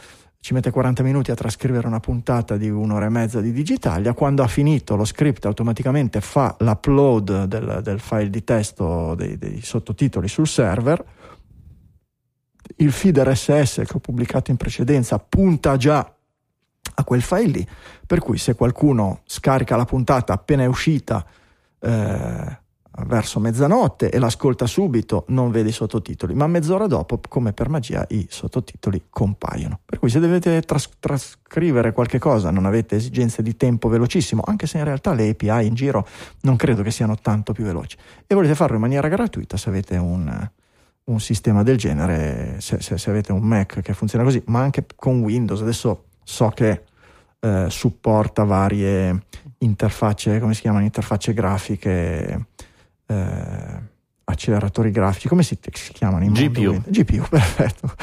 ci mette 40 minuti a trascrivere una puntata di un'ora e mezza di Digitalia, quando ha finito lo script automaticamente fa l'upload del, del file di testo dei, dei, sottotitoli sul server, il feed RSS che ho pubblicato in precedenza punta già a quel file lì, per cui se qualcuno scarica la puntata appena è uscita eh, verso mezzanotte e l'ascolta subito, non vede i sottotitoli, ma mezz'ora dopo, come per magia, i sottotitoli compaiono. Per cui se dovete tras- trascrivere qualche cosa, non avete esigenze di tempo velocissimo, anche se in realtà le API in giro non credo che siano tanto più veloci, e volete farlo in maniera gratuita, se avete un, un sistema del genere se, se- se avete un Mac che funziona così, ma anche con Windows. Adesso so che eh, supporta varie interfacce, come si chiamano? Interfacce grafiche, eh, acceleratori grafici, come si, si chiamano? in mondo GPU. Windows? GPU, perfetto.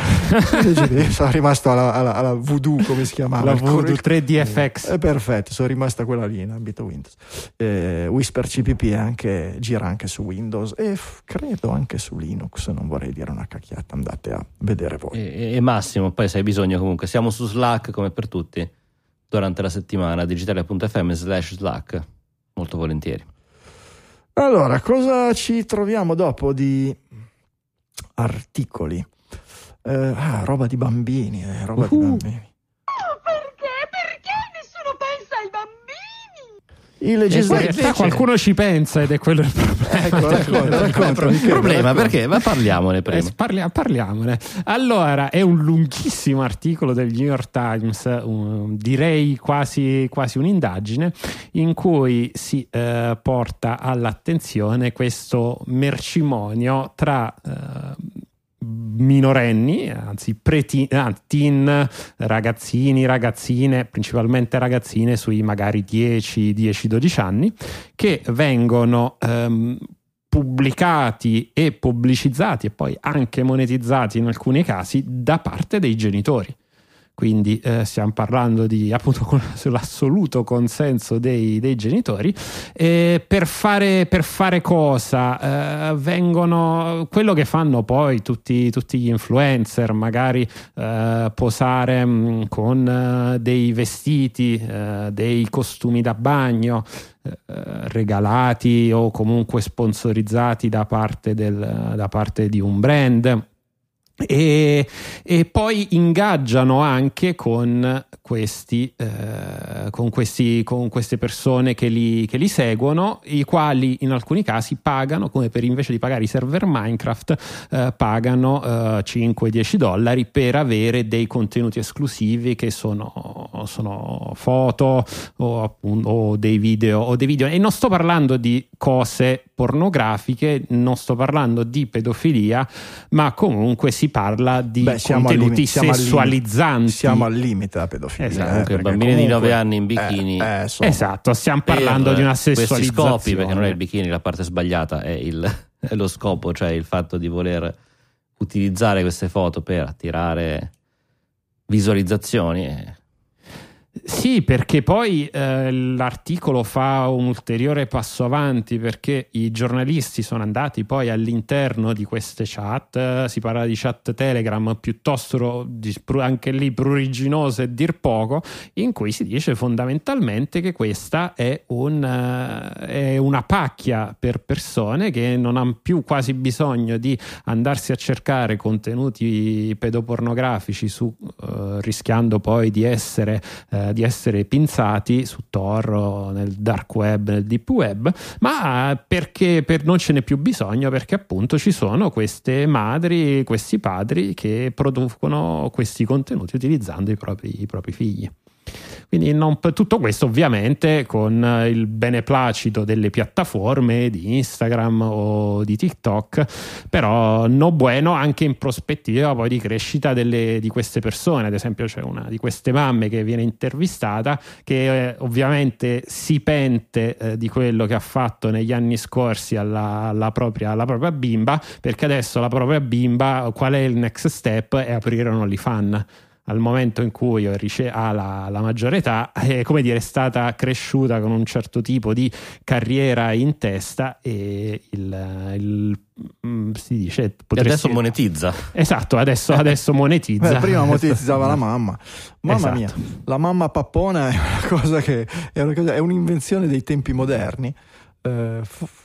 Sono rimasto alla, alla, alla Voodoo, come si chiamava? La Il Voodoo corri- 3DFX. eh, perfetto, sono rimasta quella lì in ambito Windows. Eh, Whisper CPP anche- gira anche su Windows e f- credo anche su Linux, non vorrei dire una cacchiata, andate a vedere voi. E, e Massimo, poi se hai bisogno comunque, siamo su Slack come per tutti durante la settimana, digitale.fm slash Slack, molto volentieri. Allora, cosa ci troviamo dopo di articoli? Eh, ah, roba di bambini, eh, roba di Uhu. bambini. Perché? Perché nessuno pensa ai bambini? I E in legislatori... realtà qualcuno ci pensa ed è quello il problema. Ecco, racconta, racconta, Michele, problema racconta. perché? Ma parliamone prima. Eh, parlia- parliamone. Allora, è un lunghissimo articolo del New York Times, un- direi quasi, quasi un'indagine, in cui si eh, porta all'attenzione questo mercimonio tra eh, minorenni, anzi pre-teen, ah, teen, ragazzini, ragazzine, principalmente ragazzine sui magari 10, 10, 12 anni, che vengono ehm, pubblicati e pubblicizzati e poi anche monetizzati in alcuni casi da parte dei genitori. Quindi eh, stiamo parlando di appunto con l'assoluto consenso dei, dei genitori. E per, fare, per fare cosa? Eh, vengono quello che fanno poi tutti, tutti gli influencer, magari eh, posare mh, con eh, dei vestiti, eh, dei costumi da bagno, eh, regalati o comunque sponsorizzati da parte, del- da parte di un brand. E, e poi ingaggiano anche con questi, eh, con questi con queste persone che li, che li seguono, i quali in alcuni casi pagano, come per invece di pagare i server Minecraft, eh, pagano eh, 5-10 dollari per avere dei contenuti esclusivi che sono, sono foto o, o dei video o dei video. E non sto parlando di cose pornografiche, non sto parlando di pedofilia, ma comunque si parla di Beh, siamo al contenuti limite- siamo limite- sessualizzanti. Siamo al limite della pedofilia. Esatto. eh, Comunque, bambini di comunque- 9 anni in bikini. Eh, eh, insomma. Esatto, stiamo parlando per di una sessualizzazione. scopi, perché non è il bikini la parte sbagliata, è, il- è lo scopo, cioè il fatto di voler utilizzare queste foto per attirare visualizzazioni. Sì, perché poi eh, l'articolo fa un ulteriore passo avanti perché i giornalisti sono andati poi all'interno di queste chat, eh, si parla di chat Telegram piuttosto di- anche lì pruriginose dir poco, in cui si dice fondamentalmente che questa è, un, eh, è una pacchia per persone che non hanno più quasi bisogno di andarsi a cercare contenuti pedopornografici su, eh, rischiando poi di essere eh, di essere pinzati su Tor o nel dark web, nel deep web, ma perché per- non ce n'è più bisogno perché appunto ci sono queste madri, questi padri che producono questi contenuti utilizzando i propri, i propri figli. Quindi non- tutto questo ovviamente con eh, il beneplacito delle piattaforme di Instagram o di TikTok, però no bueno anche in prospettiva poi di crescita delle- di queste persone. Ad esempio c'è una di queste mamme che viene intervistata che eh, ovviamente si pente eh, di quello che ha fatto negli anni scorsi alla, alla propria, alla propria bimba, perché adesso la propria bimba, qual è il next step? È aprire un OnlyFans al momento in cui rice- ha la, la maggiore età, è come dire, è stata cresciuta con un certo tipo di carriera in testa e il, il- mm, si dice E potresti- adesso monetizza. esatto adesso, adesso monetizza Beh, prima monetizzava la mamma. Mamma Esatto. mia, la mamma pappona è una cosa che è, una cosa- è un'invenzione dei tempi moderni. Eh, f-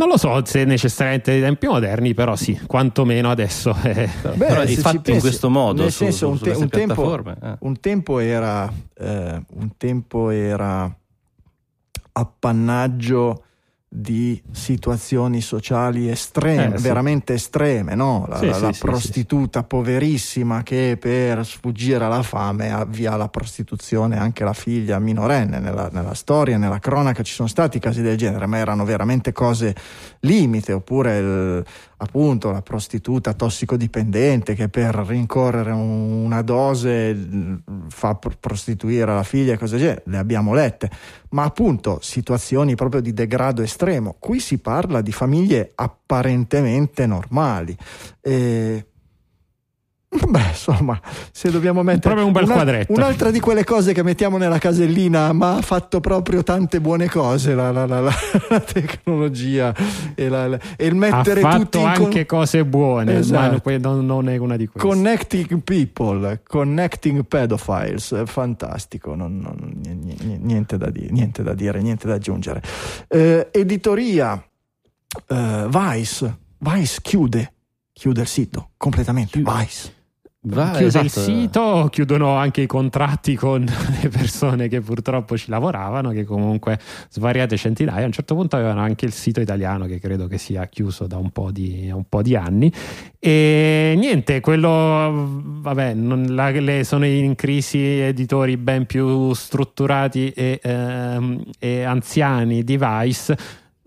non lo so se necessariamente dei tempi moderni però sì quantomeno adesso è, Beh, Però se di ci fatto in pensi, questo modo nel su- senso, su- un, te- un tempo, eh. un tempo era eh, un tempo era appannaggio di situazioni sociali estreme, Eh, sì. veramente estreme, no? La, Sì, la- la sì, prostituta poverissima che per sfuggire alla fame avvia alla prostituzione anche la figlia minorenne. Nella, nella storia, nella cronaca ci sono stati casi del genere, ma erano veramente cose limite, oppure il- appunto la prostituta tossicodipendente che per rincorrere un- una dose mh, fa pr- prostituire la figlia e cose del genere, le abbiamo lette, ma appunto situazioni proprio di degrado estremo. Qui si parla di famiglie apparentemente normali. E... Beh, insomma, se dobbiamo mettere Proprio un bel una- quadretto. un'altra di quelle cose che mettiamo nella casellina, ma ha fatto proprio tante buone cose la, la- la- la- la tecnologia e, e il Ha mettere tutti fatto in con- anche cose buone, Esatto. ma non, non è una di queste. Connecting people, connecting pedophiles, fantastico, non- non- ni- ni- niente, da dire, niente da dire, niente da aggiungere. Eh, editoria eh, Vice, Vice chiude, chiude il sito completamente. Vice. Va, Chiude il esatto. sito, chiudono anche i contratti con le persone che purtroppo ci lavoravano, che comunque svariate centinaia. A un certo punto avevano anche il sito italiano, che credo che sia chiuso da un po' di, un po' di anni. E niente, quello, vabbè, non- la- le- sono in crisi editori ben più strutturati e, ehm, e anziani di Vice.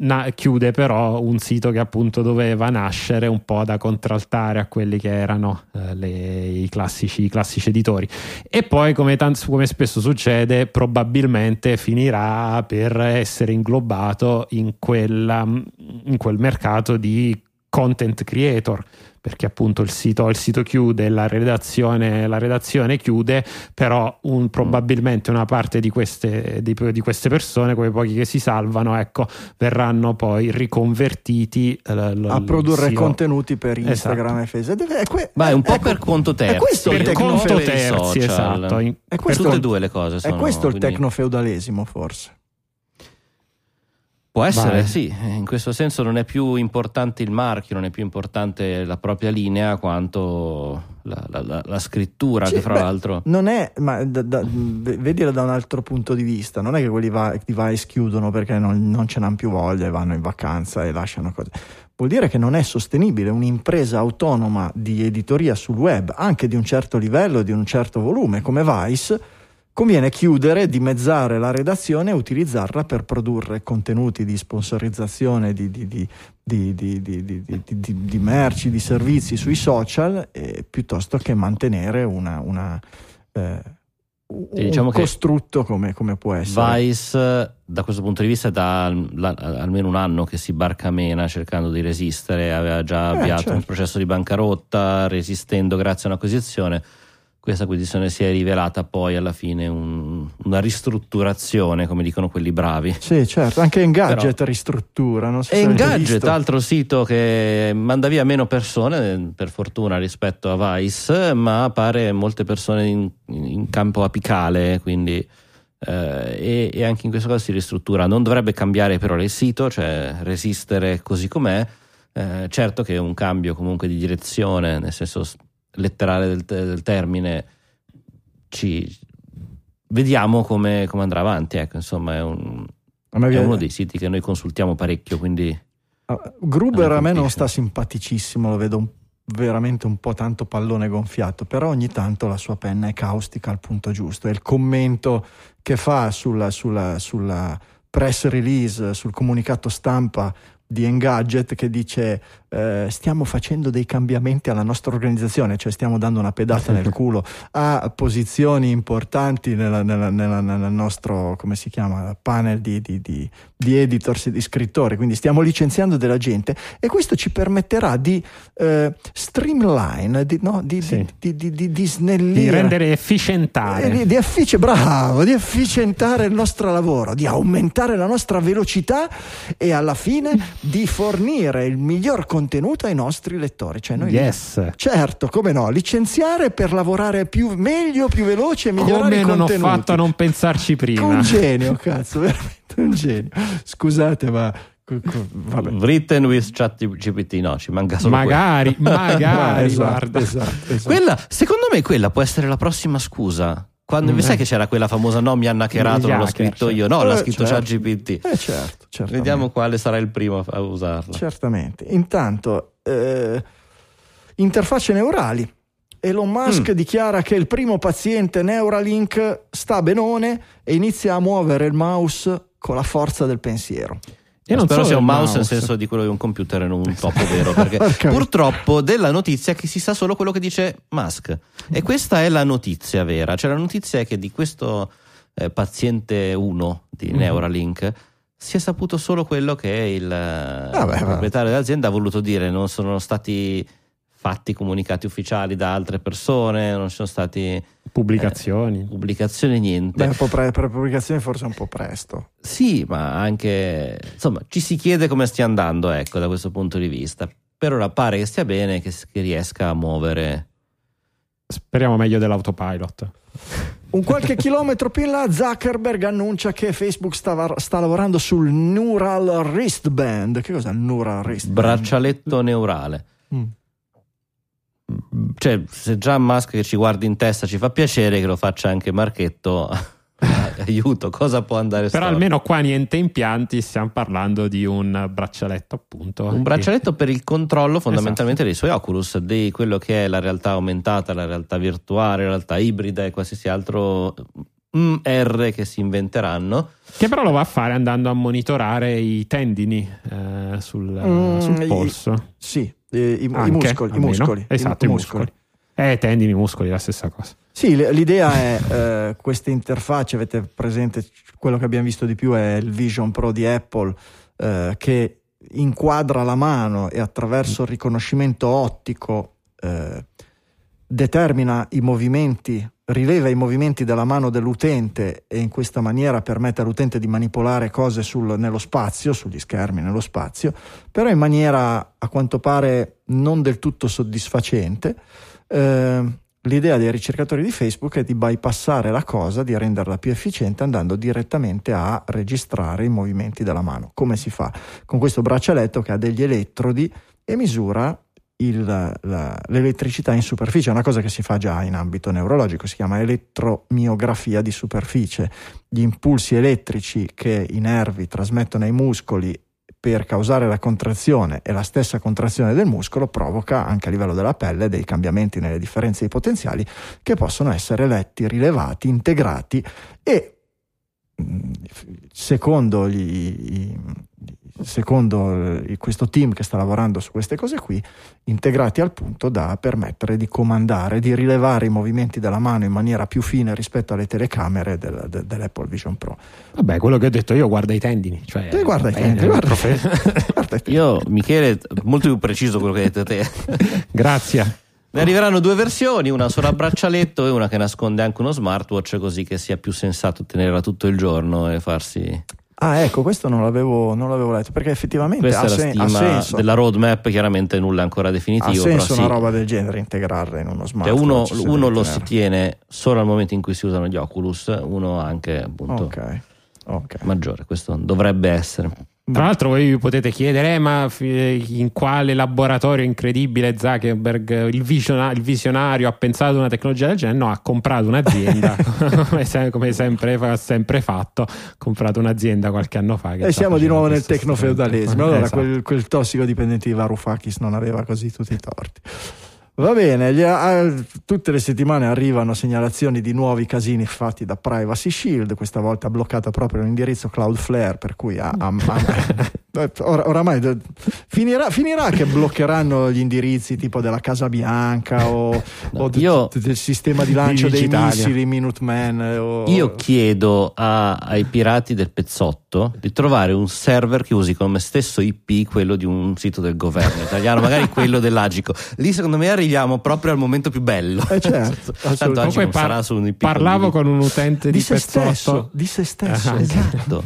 Na- chiude però un sito che appunto doveva nascere un po' da contraltare a quelli che erano eh, le- i, classici, i classici editori. E poi come, tan- come spesso succede probabilmente finirà per essere inglobato in, quella, in quel mercato di content creator perché appunto il sito, il sito chiude, la redazione, la redazione chiude, però un- probabilmente una parte di queste, di, di queste persone, quei pochi che si salvano, ecco, verranno poi riconvertiti eh, l- a il produrre SEO. contenuti per Instagram Esatto. e Facebook. È que- Ma è un po' ecco, per conto terzi. È questo il per tecno- conto per terzi, social. esatto. In- è Per questo- tutte e due le cose È sono, questo il quindi- tecnofeudalesimo, forse. Può essere, Vai. sì, in questo senso non è più importante il marchio, non è più importante la propria linea quanto la, la- la- scrittura, Sì, che fra beh, l'altro... Non è, ma da- da- v- vedila da un altro punto di vista, non è che quelli va- di Vice chiudono perché non, non ce n'hanno più voglia e vanno in vacanza e lasciano cose. Vuol dire che non è sostenibile un'impresa autonoma di editoria sul web, anche di un certo livello di un certo volume, come Vice, Conviene chiudere, dimezzare la redazione e utilizzarla per produrre contenuti di sponsorizzazione di, di, di, di merci, di servizi sui social, eh, piuttosto che mantenere una, una eh, un diciamo costrutto come, come, può essere. Vice, da questo punto di vista, è da almeno un anno che si barcamena cercando di resistere, aveva già avviato eh, certo. un processo di bancarotta, resistendo grazie a un'acquisizione questa acquisizione si è rivelata poi alla fine un- una ristrutturazione, come dicono quelli bravi. Sì, certo, anche Engadget Però- ristruttura. Non so Engadget, altro sito che manda via meno persone, per fortuna, rispetto a Vice, ma pare molte persone in, in campo apicale, quindi eh, e, e anche in questo caso si ristruttura. Non dovrebbe cambiare però il sito, cioè resistere così com'è. Eh, certo che un cambio comunque di direzione, nel senso letterale del, del termine, ci vediamo come, come andrà avanti. Ecco, insomma, è un, è uno dei siti che noi consultiamo parecchio, quindi Ah, Gruber a me non sta simpaticissimo, lo vedo un- veramente un po' tanto pallone gonfiato, però ogni tanto la sua penna è caustica al punto giusto e il commento che fa sulla, sulla- sulla press release, sul comunicato stampa di Engadget che dice eh, stiamo facendo dei cambiamenti alla nostra organizzazione, cioè stiamo dando una pedata nel culo a posizioni importanti nella- nella- nella- nel nostro, come si chiama, panel di, di- di- di editors e di scrittori, quindi stiamo licenziando della gente e questo ci permetterà di eh, streamline, di, no, di, Sì. snellire. di rendere Eh, efficientare. di, di effici- bravo, di efficientare il nostro lavoro, di aumentare la nostra velocità e alla fine di fornire il miglior contenuto ai nostri lettori. Cioè noi Yes. Certo, come no, licenziare per lavorare più meglio, più veloce e migliorare Come i non ho contenuti. fatto a non pensarci prima. Un genio, cazzo, veramente un genio. Scusate, ma vabbè. written with chat GPT no ci manca solo Magari, magari, esatto, guarda. esatto, esatto. quella secondo me quella può essere la prossima scusa Quando Mm. sai che c'era quella famosa no mi hanno hackerato, non l'ho scritto sì. io, no, l'ha Eh, scritto certo. ChatGPT. Eh certo, certamente. Vediamo quale sarà il primo a- usarla. Certamente. Intanto, eh, interfacce neurali. Elon Musk Mm. dichiara che il primo paziente Neuralink sta benone e inizia a muovere il mouse con la forza del pensiero. E non Spero solo sia un mouse, nel senso di quello di un computer e non un topo vero, perché Porca purtroppo della notizia è che si sa solo quello che dice Musk. E questa è la notizia vera. Cioè la notizia è che di questo eh, paziente 1 di Mhm. Neuralink si è saputo solo quello che il eh, Vabbè, va. proprietario dell'azienda ha voluto dire, non sono stati fatti comunicati ufficiali da altre persone, non sono stati pubblicazioni. pubblicazioni, niente. Beh, pre- per pubblicazione forse un po' presto. Sì, ma anche insomma, ci si chiede come stia andando, ecco, da questo punto di vista. Per ora pare che stia bene, che, che riesca a muovere. Speriamo meglio dell'autopilot. Un qualche chilometro più in là, Zuckerberg annuncia che Facebook stava- sta lavorando sul Neural Wristband. Che cos'è il Neural Wristband? Braccialetto neurale. Mm. Cioè, se già Musk che ci guardi in testa ci fa piacere che lo faccia anche Marchetto, aiuto, cosa può andare Però storto? almeno qua niente impianti, stiamo parlando di un braccialetto appunto. Un braccialetto per il controllo fondamentalmente Esatto. dei suoi Oculus, di quello che è la realtà aumentata, la realtà virtuale, la realtà ibrida e qualsiasi altro mm, R che si inventeranno. Che però lo va a fare andando a monitorare i tendini eh, sul, Mm, sul i- polso. Sì, eh, i, i Anche, muscoli. I muscoli. Esatto, i, muscoli. Eh, tendini, muscoli, la stessa cosa. Sì, l'idea è eh, queste interfacce, avete presente quello che abbiamo visto di più è il Vision Pro di Apple eh, che inquadra la mano e attraverso il riconoscimento ottico eh, determina i movimenti, rileva i movimenti della mano dell'utente e in questa maniera permette all'utente di manipolare cose sul- nello spazio, sugli schermi nello spazio, però in maniera a quanto pare non del tutto soddisfacente. Eh, l'idea dei ricercatori di Facebook è di bypassare la cosa, di renderla più efficiente andando direttamente a registrare i movimenti della mano. Come si fa? Con questo braccialetto che ha degli elettrodi e misura il- la- l'elettricità in superficie, è una cosa che si fa già in ambito neurologico, si chiama elettromiografia di superficie. Gli impulsi elettrici che i nervi trasmettono ai muscoli per causare la contrazione e la stessa contrazione del muscolo provoca anche a livello della pelle dei cambiamenti nelle differenze di potenziali che possono essere letti, rilevati, integrati e mh, secondo, gli- secondo eh, questo team che sta lavorando su queste cose qui, integrati al punto da permettere di comandare, di rilevare i movimenti della mano in maniera più fine rispetto alle telecamere del- de- dell'Apple Vision Pro. Vabbè, quello che ho detto io guarda i tendini. Cioè, Eh, guarda i eh, tendini, eh, guarda- profe- guarda i tendini. Io, Michele, molto più preciso quello che hai detto te. Grazie. Ne arriveranno due versioni, una solo a braccialetto e una che nasconde anche uno smartwatch, così che sia più sensato tenerla tutto il giorno e farsi. Ah, ecco, questo non l'avevo, non l'avevo letto perché effettivamente Questa ha, è la sen- ha senso. della roadmap, chiaramente nulla ancora ha definitivo. senso però una sì. roba del genere integrarla in uno Cioè, smartphone. uno, ci si uno deve lo si tiene solo al momento in cui si usano gli Oculus, uno anche appunto Ok, ok. maggiore. Questo dovrebbe essere. Tra l'altro voi vi potete chiedere, eh, ma in quale laboratorio incredibile Zuckerberg, il, visiona- il visionario, ha pensato a una tecnologia del genere? No, ha comprato un'azienda, come, se- come sempre ha sempre fatto, ha comprato un'azienda qualche anno fa. E siamo di nuovo nel tecnofeudalesimo. Allora, Esatto. quel, quel tossicodipendente di Varoufakis non aveva così tutti i torti. Va bene, gli- ah, tutte le settimane arrivano segnalazioni di nuovi casini fatti da Privacy Shield, questa volta bloccato proprio l'indirizzo Cloudflare, per cui ah, ah, or- oramai d- finirà, finirà che bloccheranno gli indirizzi tipo della Casa Bianca o, o d- io- d- del sistema di lancio dei missili Minuteman. O, Io chiedo a- ai pirati del pezzotto di trovare un server che usi come stesso IP quello di un sito del governo italiano, magari quello dell'Agico. Lì secondo me arriviamo proprio al momento più bello. Eh certo, Tanto Agico par- sarà su un IP parlavo con un utente di, di se Pezzotto. stesso, di se stesso. Ah, Esatto.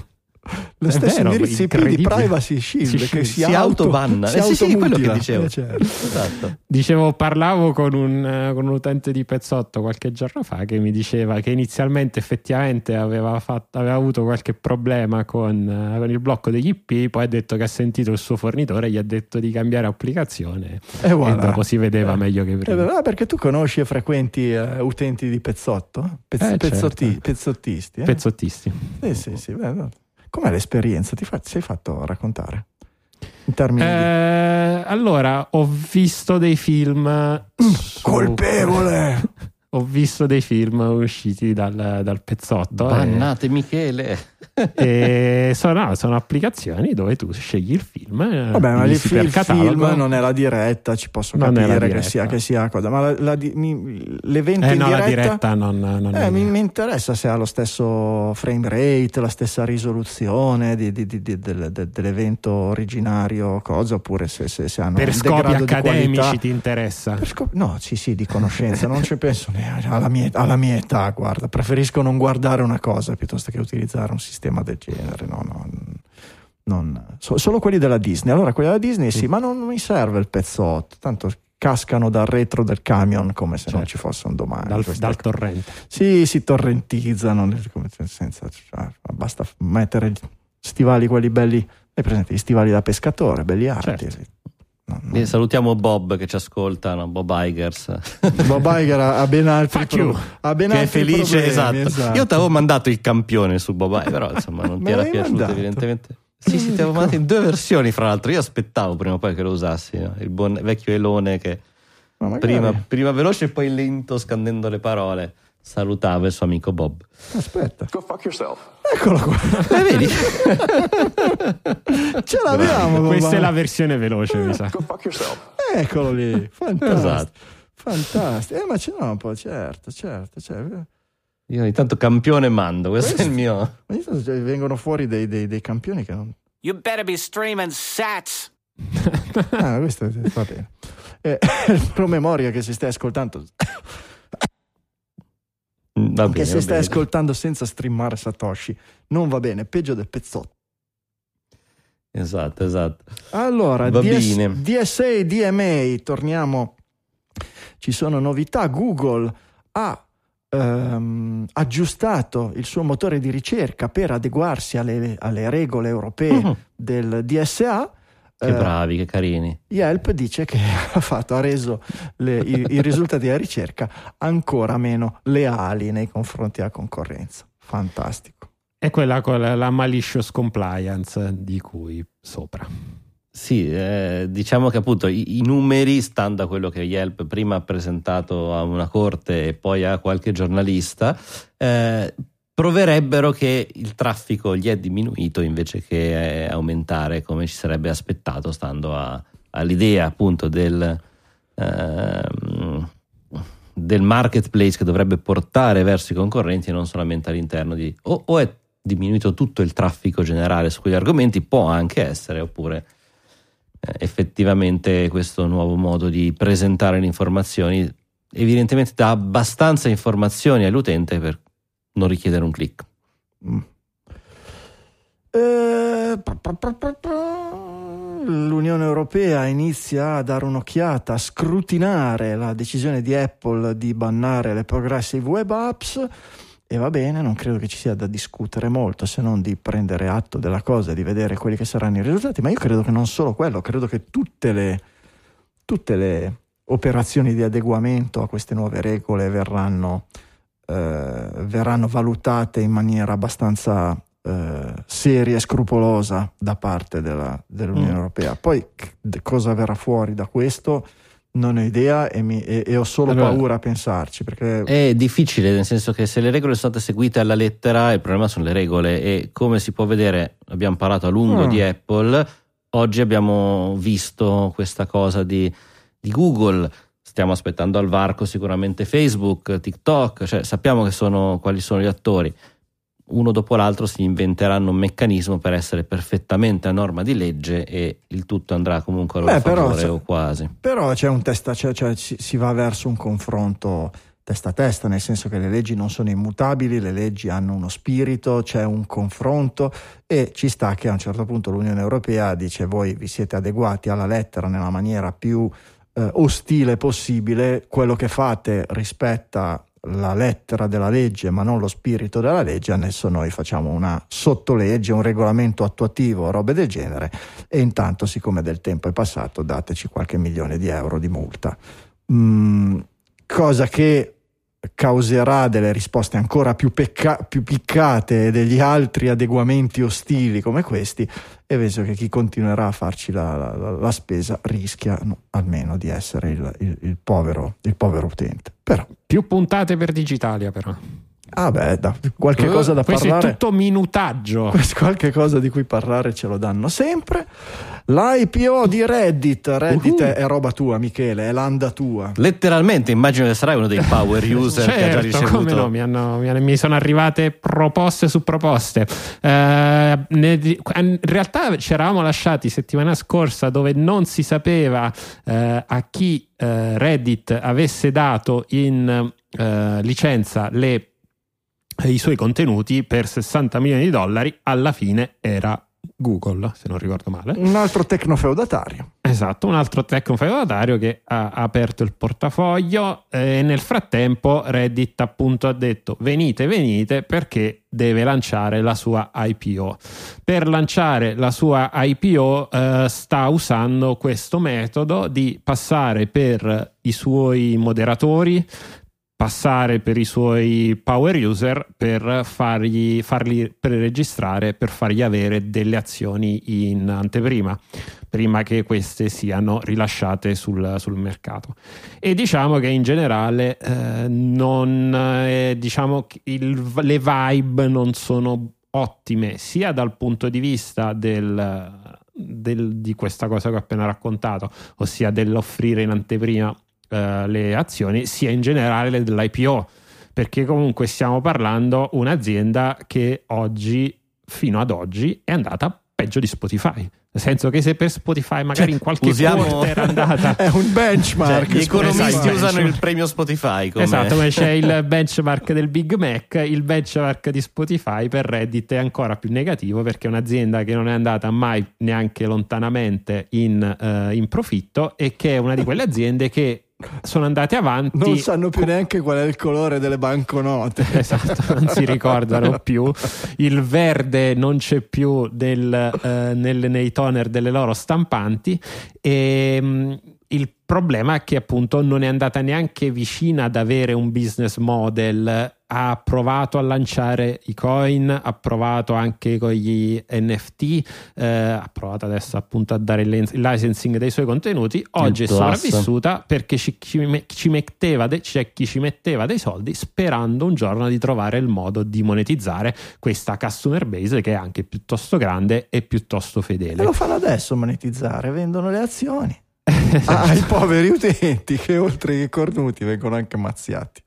Lo stesso vero, indirizzo IP di. Privacy Shield Si che si, si auto- autobanna. si Eh sì, sì, quello che dicevo. Eh, certo. Esatto. Dicevo, parlavo con un, eh, con un utente di Pezzotto qualche giorno fa che mi diceva che inizialmente effettivamente aveva, fatto, aveva avuto qualche problema con, eh, con il blocco degli IP, poi ha detto che ha sentito il suo fornitore, gli ha detto di cambiare applicazione E voilà. e dopo si vedeva Eh. meglio che Eh, prima. ah, perché tu conosci e frequenti eh, utenti di Pezzotto? Pezz- Eh, pezzotti- certo. Pezzottisti? eh? Pezzottisti. Sì, sì, sì. beh, no. Com'è l'esperienza? Ti fa- sei fatto raccontare? In termini di... Eh, allora, ho visto dei film. su- Colpevole! Ho visto dei film usciti dal, dal pezzotto. e- Bannate Michele. e sono, sono applicazioni dove tu scegli il film. Vabbè, ma il, fi- il film non è la diretta, ci posso Non capire che diretta. sia, che sia cosa, ma la- la mi- l'evento Eh in no, la diretta, diretta non, non eh, è- mi, mi interessa se ha lo stesso frame rate, la stessa risoluzione di- di- di- di- del- del- dell'evento originario, cosa, oppure se, se, se hanno per un scopi accademici ti interessa. Per scop- no, sì, sì, di conoscenza, non ci penso neanche alla mia, alla mia età, guarda, preferisco non guardare una cosa piuttosto che utilizzare un sistema del genere, no, no, non- so- solo quelli della Disney. Allora, quelli della Disney sì, ma non mi serve il pezzotto, tanto cascano dal retro del camion come se non ci fosse un domani. Dal, dal cose. torrente. Sì, si torrentizzano, senza, cioè, basta mettere stivali quelli belli, hai presente, gli stivali da pescatore, belli alti. Certo. No, no. E salutiamo Bob che ci ascolta, no? Bob Igers. Bob Iger ha ben altri pro- ha ben che è felice, problemi, esatto. Io ti avevo mandato il campione su Bob Iger, però insomma non ti era piaciuto mandato? evidentemente. Sì, sì, ti avevo mandato in due versioni, fra l'altro. Io aspettavo prima o poi che lo usassi, no? il buon vecchio Elone che prima, prima veloce e poi lento, scandendo le parole, salutava il suo amico Bob. Aspetta, Go fuck yourself. eccolo qua. Eh, vedi? Ce l'abbiamo. Bob Questa è la versione veloce, mi sa. Go fuck yourself. Eccolo lì, fantastico. Esatto. Fantastico. Eh, ma ce n'ho un po', certo, certo, certo. Io ogni tanto campione mando, questo è il mio. Ogni tanto vengono fuori dei, dei- dei campioni che non... You better be streaming sats. Ah, questo va bene. Eh, promemoria che si stai ascoltando, Va bene, che va se stai bene. ascoltando senza streamare Satoshi, non va bene, peggio del pezzotto. Esatto, esatto. Allora, Va DS- bene. DSA, DMA, torniamo. Ci sono novità. Google ha ehm, aggiustato il suo motore di ricerca per adeguarsi alle, alle regole europee Mhm. del DSA. Che Eh, bravi, che carini. Yelp dice che ha, fatto, ha reso le- i, i risultati della ricerca ancora meno leali nei confronti della concorrenza. Fantastico. È quella con la, la malicious compliance di cui sopra. Sì, eh, diciamo che appunto i, i numeri, stando a quello che Yelp prima ha presentato a una corte e poi a qualche giornalista, eh, proverebbero che il traffico gli è diminuito invece che eh, aumentare come ci sarebbe aspettato, stando a- all'idea appunto del, ehm, del marketplace che dovrebbe portare verso i concorrenti e non solamente all'interno di... o- o è diminuito tutto il traffico generale su quegli argomenti, può anche essere, oppure eh, effettivamente questo nuovo modo di presentare le informazioni evidentemente dà abbastanza informazioni all'utente per non richiedere un click. Mm. Eh. L'Unione Europea inizia a dare un'occhiata, a scrutinare la decisione di Apple di bannare le progressive web apps e va bene, non credo che ci sia da discutere molto se non di prendere atto della cosa di vedere quelli che saranno i risultati, ma io credo che non solo quello, credo che tutte le, tutte le operazioni di adeguamento a queste nuove regole verranno, eh, verranno valutate in maniera abbastanza eh, seria e scrupolosa da parte della- dell'Unione Mm. Europea. Poi c- cosa verrà fuori da questo non ho idea e, mi- e- e ho solo Allora, paura a pensarci perché È difficile, nel senso che se le regole sono state seguite alla lettera, il problema sono le regole e come si può vedere, abbiamo parlato a lungo Ah. di Apple, oggi abbiamo visto questa cosa di, di Google, stiamo aspettando al varco sicuramente Facebook, TikTok, cioè sappiamo che sono, quali sono gli attori. Uno dopo l'altro si inventeranno un meccanismo per essere perfettamente a norma di legge e il tutto andrà comunque a loro Beh, però, favore se- o quasi. Però c'è un testa, cioè, cioè si va verso un confronto testa a testa, nel senso che le leggi non sono immutabili, le leggi hanno uno spirito, c'è un confronto e ci sta che a un certo punto l'Unione Europea dice voi vi siete adeguati alla lettera nella maniera più eh, ostile possibile, quello che fate rispetta la lettera della legge ma non lo spirito della legge, adesso noi facciamo una sottolegge, un regolamento attuativo, robe del genere e intanto siccome del tempo è passato dateci qualche milione di euro di multa. Mm, cosa che causerà delle risposte ancora più, pecca- più piccate degli altri adeguamenti ostili come questi e penso che chi continuerà a farci la, la, la spesa rischia no, almeno di essere il, il, il, povero, il povero utente. Però. Più puntate per Digitalia però. Ah beh, da, qualche cosa da Questo parlare. è tutto minutaggio. Qualche cosa di cui parlare ce lo danno sempre. L'IPO di Reddit. Reddit Uh-huh. è roba tua, Michele, è l'anda tua. Letteralmente, immagino che sarai uno dei power user che ha già Certo, come ricevuto. no, mi, hanno- mi hanno- mi sono arrivate proposte su proposte. Eh, in realtà ci eravamo lasciati settimana scorsa dove non si sapeva eh, a chi eh, Reddit avesse dato in eh, licenza le- i suoi contenuti per 60 milioni di dollari. Alla fine era Google, se non ricordo male. Un altro tecnofeudatario. Esatto, un altro tecnofeudatario che ha aperto il portafoglio e nel frattempo Reddit appunto ha detto venite, venite perché deve lanciare la sua IPO. Per lanciare la sua IPO eh, sta usando questo metodo di passare per i suoi moderatori, passare per i suoi power user per fargli, farli preregistrare, per fargli avere delle azioni in anteprima, prima che queste siano rilasciate sul, sul mercato. E diciamo che in generale eh, non, eh, diciamo il- le vibe non sono ottime sia dal punto di vista del, del- di questa cosa che ho appena raccontato, ossia dell'offrire in anteprima eh, le azioni, sia in generale dell'IPO, perché comunque stiamo parlando un'azienda che oggi, fino ad oggi, è andata peggio di Spotify. Nel senso che se per Spotify magari in qualche usiamo- quarter è andata È un benchmark. Cioè, gli economisti Esatto. usano il premio Spotify come... Esatto, come c'è il benchmark del Big Mac, il benchmark di Spotify per Reddit è ancora più negativo perché è un'azienda che non è andata mai neanche lontanamente in, eh, in profitto e che è una di quelle aziende che sono andate avanti. Non sanno più neanche qual è il colore delle banconote. Esatto, non si ricordano più. Il verde non c'è più del, eh, nel- nei toner delle loro stampanti. E, mh, il problema è che appunto non è andata neanche vicina ad avere un business model. Ha provato a lanciare i coin, ha provato anche con gli NFT, eh, ha provato adesso appunto a dare il licensing dei suoi contenuti. Oggi è sopravvissuta perché ci, ci ci metteva de- c'è chi ci metteva dei soldi sperando un giorno di trovare il modo di monetizzare questa customer base che è anche piuttosto grande e piuttosto E fedele. lo fanno adesso monetizzare, vendono le azioni. ai poveri utenti che oltre che cornuti vengono anche mazziati.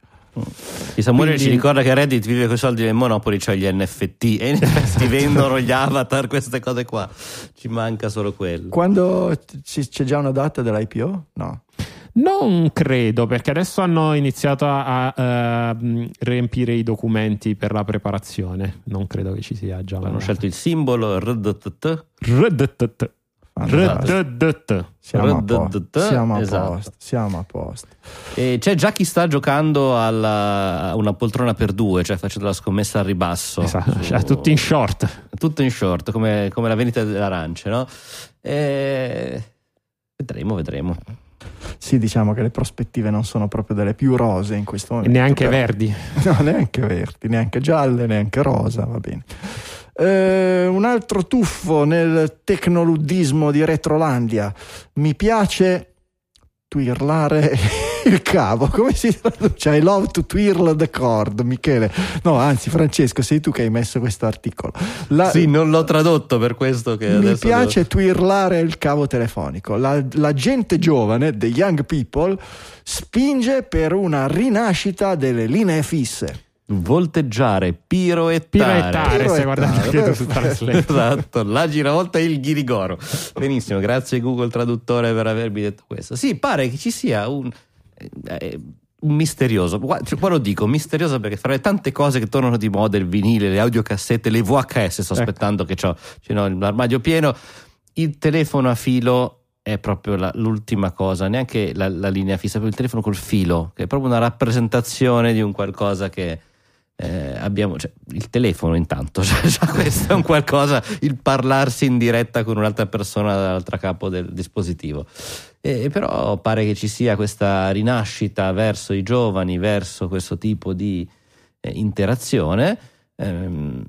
Il Samuele Quindi- ci ricorda che Reddit vive con i soldi del Monopoli, cioè gli NFT, e in effetti vendono gli avatar, queste cose qua. Ci manca solo quello. Quando c- c'è già una data dell'IPO? No. Non credo, perché adesso hanno iniziato a, a, ehm, riempire i documenti per la preparazione. Non credo che ci sia già. Hanno scelto il simbolo RDTT. RDTT. Siamo a posto. RDT, Siamo a esatto. posto. Siamo a posto. E c'è già chi sta giocando alla- a una poltrona per due, cioè facendo la scommessa al ribasso. Esatto, Su- cioè, tutti in short. tutto in short, come, come la vendita delle arance, no? E... Vedremo, vedremo. Sì, diciamo che le prospettive non sono proprio delle più rose in questo E momento. neanche però- verdi. No, neanche verdi, neanche gialle, neanche rosa, va bene. Eh, un altro tuffo nel tecnoluddismo di Retrolandia. Mi piace twirlare il cavo. Come si traduce? I love to twirl the cord, Michele. No, anzi, Francesco, sei tu che hai messo questo articolo. La- Sì, non l'ho tradotto per questo che mi piace twirlare il cavo telefonico. La, la gente giovane, the young people, spinge per una rinascita delle linee fisse. Volteggiare, piroettare. Piroettare, stai guardando credo su. Translate. Esatto, la giravolta e il ghirigoro. Benissimo, grazie Google Traduttore per avermi detto questo. Sì, pare che ci sia un... eh, un misterioso. Qua, cioè, qua lo dico, misterioso perché fra le tante cose che tornano di moda, il vinile, le audiocassette, le VHS, sto Ecco. aspettando che ho l'armadio pieno, il telefono a filo è proprio la- l'ultima cosa, neanche la, la linea fissa, proprio il telefono col filo, che è proprio una rappresentazione di un qualcosa che eh, abbiamo, cioè, il telefono intanto, cioè, già questo è un qualcosa, il parlarsi in diretta con un'altra persona dall'altro capo del dispositivo. E, però pare che ci sia questa rinascita verso i giovani, verso questo tipo di eh, interazione. Ehm,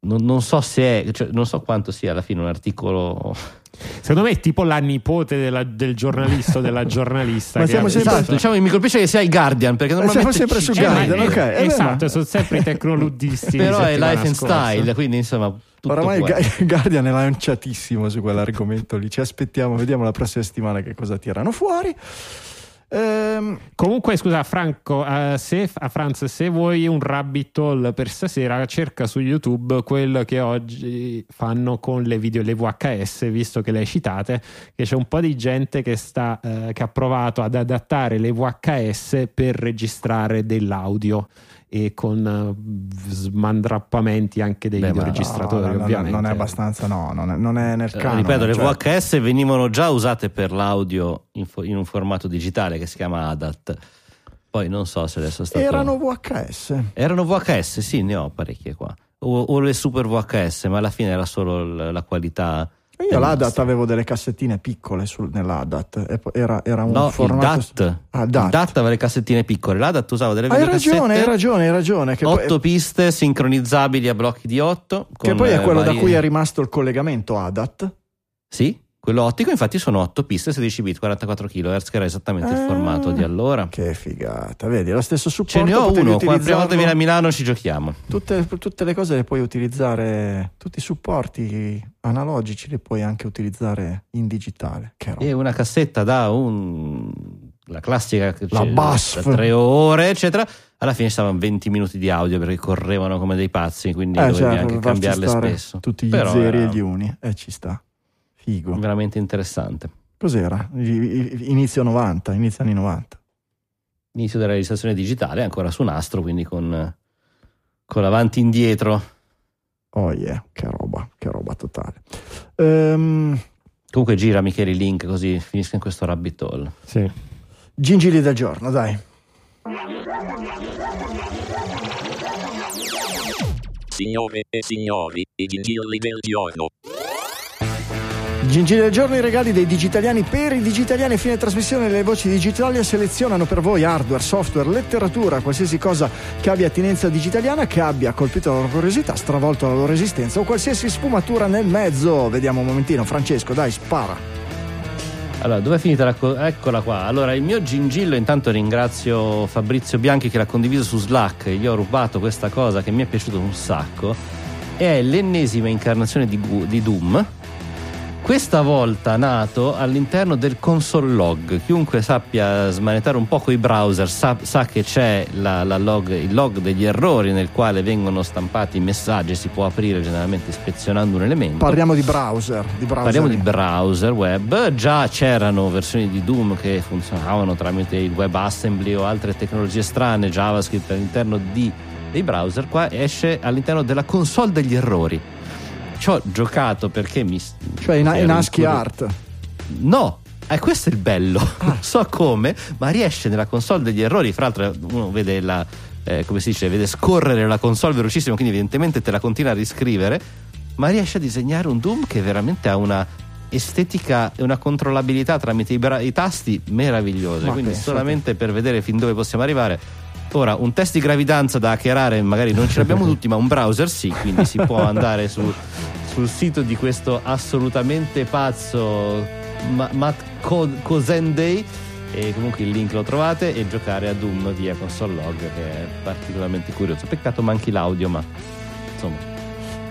non, non so se è, cioè, non so quanto sia alla fine un articolo Secondo me è tipo la nipote della- del giornalista o della giornalista. Ma siamo sempre- Esatto, diciamo che mi colpisce che sia il Guardian perché siamo normalmente sempre ci- su Eh, Guardian, eh, ok, eh, esatto, ma- sono sempre i tecnoludisti. però è life and scorsa. style quindi insomma Oramai il Guardian è lanciatissimo su quell'argomento lì. Ci aspettiamo, vediamo la prossima settimana che cosa tirano fuori. Ehm, Comunque, scusa, Franco, eh, se, a Franz, se vuoi un rabbit hole per stasera, cerca su YouTube quello che oggi fanno con le video, le VHS, visto che le hai citate, che c'è un po' di gente che, sta, eh, che ha provato ad adattare le VHS per registrare dell'audio e con eh, smandrappamenti anche dei Beh, videoregistratori, no, no, ovviamente. Non è abbastanza, no, non è, non è nel Eh, canone. ripeto, le cioè- VHS venivano già usate per l'audio in, fo- in un formato digitale che si chiama ADAT. Poi non so se adesso stato. Erano VHS. Erano VHS, sì, ne ho parecchie qua. O, o le super VHS, ma alla fine era solo la qualità. Io l'ADAT avevo delle cassettine piccole sul- nell'ADAT. poi Era, era un No, il formato. DAT. Ah, Il DAT. DAT aveva le cassettine piccole, l'ADAT usava delle Hai videocassette, ragione, hai ragione, hai ragione. Che poi, 8 piste sincronizzabili a blocchi di 8. che poi è quello da cui è rimasto il collegamento ADAT. Sì, quello ottico, infatti sono 8 piste 16 bit, 44 kHz, che era esattamente il Ah, formato di allora. Che figata, vedi, lo stesso supporto. Ce ne ho uno, qua, la prima volta vieni a Milano ci giochiamo. Tutte, tutte le cose le puoi utilizzare, tutti i supporti analogici li puoi anche utilizzare in digitale. Che roba. E una cassetta da un la classica La BASF. da tre ore, eccetera. Alla fine stavano 20 minuti di audio perché correvano come dei pazzi, quindi Eh, dovevi certo, anche cambiarle spesso. Tutti gli Però zeri era e gli uni, e ci sta. Figo. veramente interessante. Cos'era? Inizio 90, inizio anni 90. Inizio della registrazione digitale, ancora su nastro, quindi con, con l'avanti e indietro. Oh yeah, che roba, che roba totale. Ehm, Comunque gira Michele il link così finisca in questo rabbit hole. Sì. gingilli del giorno, dai. Signore e signori, i gingilli del giorno. Gingilli del giorno, i regali dei digitaliani per i digitaliani. Fine trasmissione le voci digitali selezionano per voi hardware, software, letteratura, qualsiasi cosa che abbia attinenza digitaliana, che abbia colpito la loro curiosità, stravolto la loro esistenza o qualsiasi sfumatura nel mezzo. Vediamo un momentino, Francesco, dai, spara. Allora, dove è finita la co- Eccola qua. Allora, il mio gingillo, intanto ringrazio Fabrizio Bianchi che l'ha condiviso su Slack. Gli ho rubato questa cosa che mi è piaciuto un sacco. È l'ennesima incarnazione di, di Doom. Questa volta nato all'interno del console log. Chiunque sappia smanettare un po' i browser sa, sa che c'è la- la log- il log degli errori nel quale vengono stampati i messaggi. Si può aprire generalmente ispezionando un elemento. Parliamo di browser. Di browser. Parliamo di browser web, già c'erano versioni di Doom che funzionavano tramite il WebAssembly o altre tecnologie strane, JavaScript all'interno di- dei browser, qua esce all'interno della console degli errori. Ci ho giocato perché mi... Cioè in, in ASCII art. No, eh, questo è il bello. Ah. Non so come, ma riesce nella console degli errori. Fra l'altro, uno vede la. eh, come si dice, vede scorrere la console velocissimo, quindi evidentemente te la continua a riscrivere. Ma riesce a disegnare un Doom che veramente ha una estetica e una controllabilità tramite i, bra- i tasti meravigliose. Ma quindi, solamente per vedere fin dove possiamo arrivare. Ora, un test di gravidanza da hackerare, magari non ce l'abbiamo tutti, ma un browser sì, quindi si può andare su- sul sito di questo assolutamente pazzo Ma- Matt Co- Cosendey e comunque il link lo trovate e giocare a Doom via console log che è particolarmente curioso. Peccato manchi l'audio, ma insomma,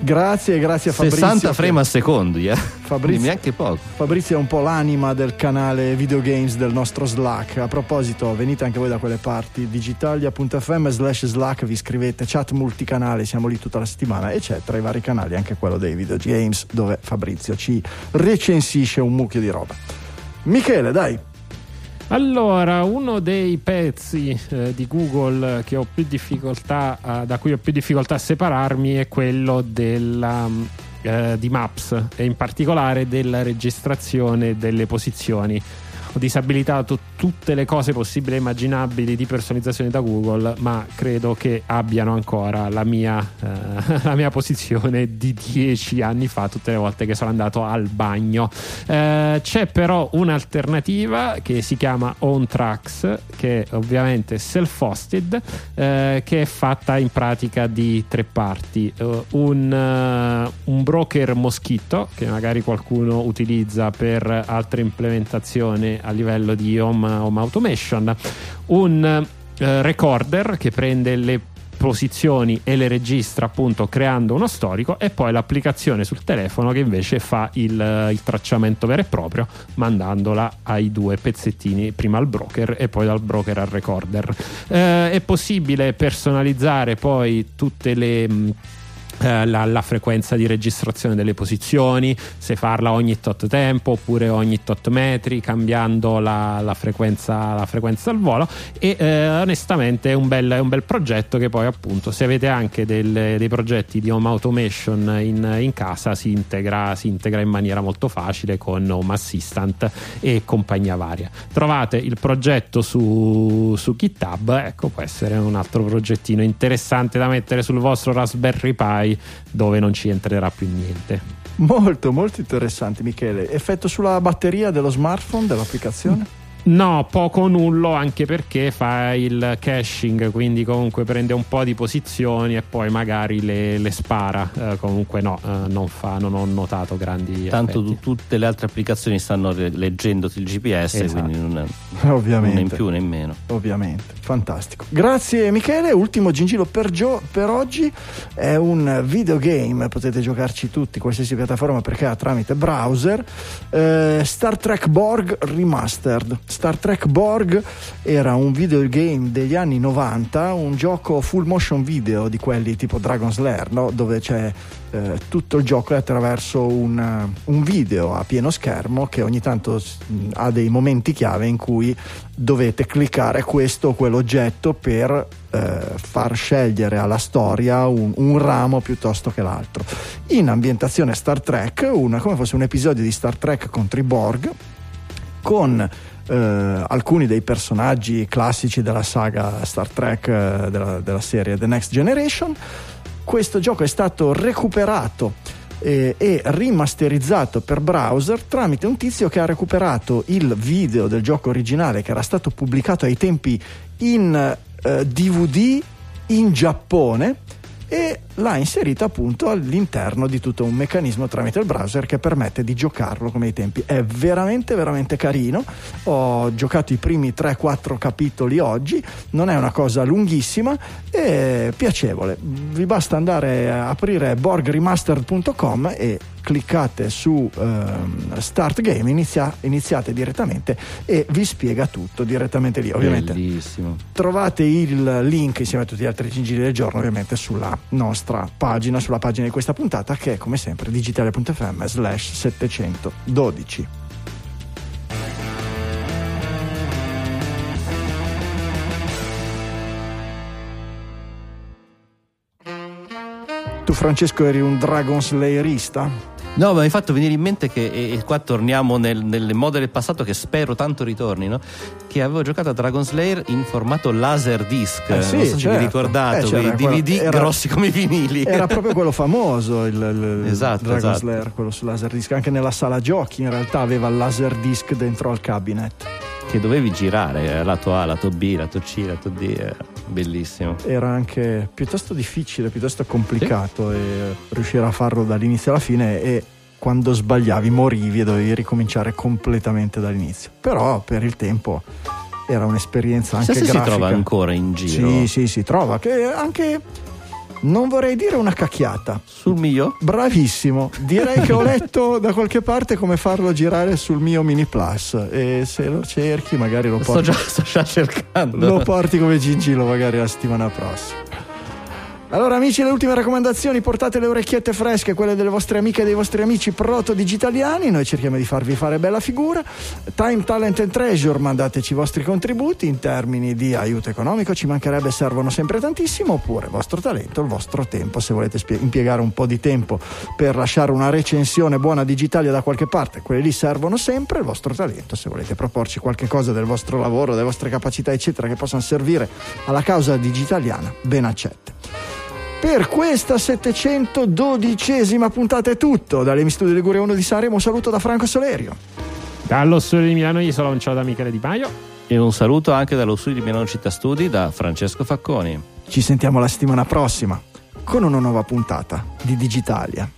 Grazie, grazie a Fabrizio. 60 che- frame al secondo, eh. Fabrizio, neanche poco. Fabrizio è un po' l'anima del canale Videogames del nostro Slack. A proposito, venite anche voi da quelle parti, digitalia.fm slash Slack, vi scrivete, chat multicanale, siamo lì tutta la settimana e c'è tra i vari canali anche quello dei Videogames dove Fabrizio ci recensisce un mucchio di roba. Michele, dai, Allora, uno dei pezzi eh, di Google eh, da cui ho più difficoltà a separarmi è quello della, mm, eh, di Maps e in particolare della registrazione delle posizioni. Ho disabilitato tutte le cose possibili e immaginabili di personalizzazione da Google, ma credo che abbiano ancora la mia, eh, la mia posizione di dieci anni fa, tutte le volte che sono andato al bagno. Eh, c'è però un'alternativa che si chiama OnTracks, che è ovviamente self-hosted, eh, che è fatta in pratica di tre parti. Eh, un, eh, un broker Moschitto, che magari qualcuno utilizza per altre implementazioni a livello di home, home automation, un eh, recorder che prende le posizioni e le registra appunto creando uno storico e poi l'applicazione sul telefono che invece fa il, il, tracciamento vero e proprio mandandola ai due pezzettini prima al broker e poi dal broker al recorder. Eh, è possibile personalizzare poi tutte le eh, la, la, frequenza di registrazione delle posizioni, se farla ogni tot tempo oppure ogni tot metri, cambiando la, la, frequenza, la frequenza, al volo. E eh, onestamente è un, bel, è un, bel, progetto che poi, appunto, se avete anche del, dei progetti di home automation in, in casa, si integra, si integra, in maniera molto facile con Home Assistant e compagnia varia. Trovate il progetto su, su GitHub, ecco, può essere un altro progettino interessante da mettere sul vostro Raspberry Pi dove non ci entrerà più niente. Molto, molto interessante Michele. Effetto sulla batteria dello smartphone, dell'applicazione? No, poco o nullo anche perché fa il caching, quindi comunque prende un po' di posizioni e poi magari le, le spara. Eh, comunque no, eh, non, fa, non ho notato grandi Tanto effetti. tutte le altre applicazioni stanno leggendoti il GPS, esatto. quindi non è, Ovviamente. né in più né in meno. Ovviamente, fantastico. Grazie Michele, ultimo gingillo per, gio- per oggi. È un videogame, potete giocarci tutti, qualsiasi piattaforma perché ha tramite browser. Eh, Star Trek Borg Remastered. Star Trek Borg era un videogame degli anni 90, un gioco full motion video di quelli tipo Dragon Slayer, no? dove c'è eh, tutto il gioco è attraverso un, un, video a pieno schermo che ogni tanto ha dei momenti chiave in cui dovete cliccare questo o quell'oggetto per eh, far scegliere alla storia un, un, ramo piuttosto che l'altro. In ambientazione Star Trek, una, come fosse un episodio di Star Trek contro i Borg, con eh, alcuni dei personaggi classici della saga Star Trek eh, della, della, serie The Next Generation. Questo gioco è stato recuperato eh, e rimasterizzato per browser tramite un tizio che ha recuperato il video del gioco originale che era stato pubblicato ai tempi in DVD eh, in Giappone e l'ha inserita appunto all'interno di tutto un meccanismo tramite il browser che permette di giocarlo come ai tempi. È veramente veramente carino. Ho giocato i primi 3-4 capitoli oggi, non è una cosa lunghissima e piacevole. Vi basta andare a aprire borgremastered.com e cliccate su uh, Start Game, inizia, iniziate direttamente e vi spiega tutto direttamente lì. Ovviamente Bellissimo. trovate il link insieme a tutti gli altri giri del giorno, ovviamente sulla nostra pagina, sulla pagina di questa puntata che è come sempre digitale.fm slash 712. Tu Francesco eri un Dragon Slayerista? No, ma mi hai fatto venire in mente che, e qua torniamo nel, nelle mode del passato che spero tanto ritornino, che avevo giocato a Dragon Slayer in formato laser disc. Eh sì, non so certo. se vi ricordate, eh, DVD era, grossi come i vinili. Era proprio quello famoso, il, il esatto, Dragon esatto. Slayer, quello su laser disc. Anche nella sala giochi in realtà aveva il laser disc dentro al cabinet. Che dovevi girare, lato A, lato B, lato C, lato D, eh, bellissimo. Era anche piuttosto difficile, piuttosto complicato sì. e riuscire a farlo dall'inizio alla fine e quando sbagliavi morivi e dovevi ricominciare completamente dall'inizio. Però per il tempo era un'esperienza anche se grafica. si trova ancora in giro. Sì, sì, si trova che anche non vorrei dire una cacchiata. Sul mio? Bravissimo. Direi che ho letto da qualche parte come farlo girare sul mio Mini Plus. E se lo cerchi, magari lo porti. Sto già, sto già cercando. Lo porti come gingillo, magari la settimana prossima. Allora amici, le ultime raccomandazioni, portate le orecchiette fresche, quelle delle vostre amiche e dei vostri amici proto-digitaliani, noi cerchiamo di farvi fare bella figura. Time, Talent and Treasure, mandateci i vostri contributi in termini di aiuto economico, ci mancherebbe, servono sempre tantissimo, oppure il vostro talento, il vostro tempo, se volete spie- impiegare un po' di tempo per lasciare una recensione buona digitale da qualche parte, quelli lì servono sempre, il vostro talento, se volete proporci qualche cosa del vostro lavoro, delle vostre capacità, eccetera, che possano servire alla causa digitaliana, ben accette. Per questa 712esima puntata è tutto. Dalle Studi Liguria 1 di Sanremo un saluto da Franco Solerio. Dallo studio di Milano Isola un ciao da Michele Di Maio. E un saluto anche dallo studio di Milano Città Studi da Francesco Facconi. Ci sentiamo la settimana prossima con una nuova puntata di Digitalia.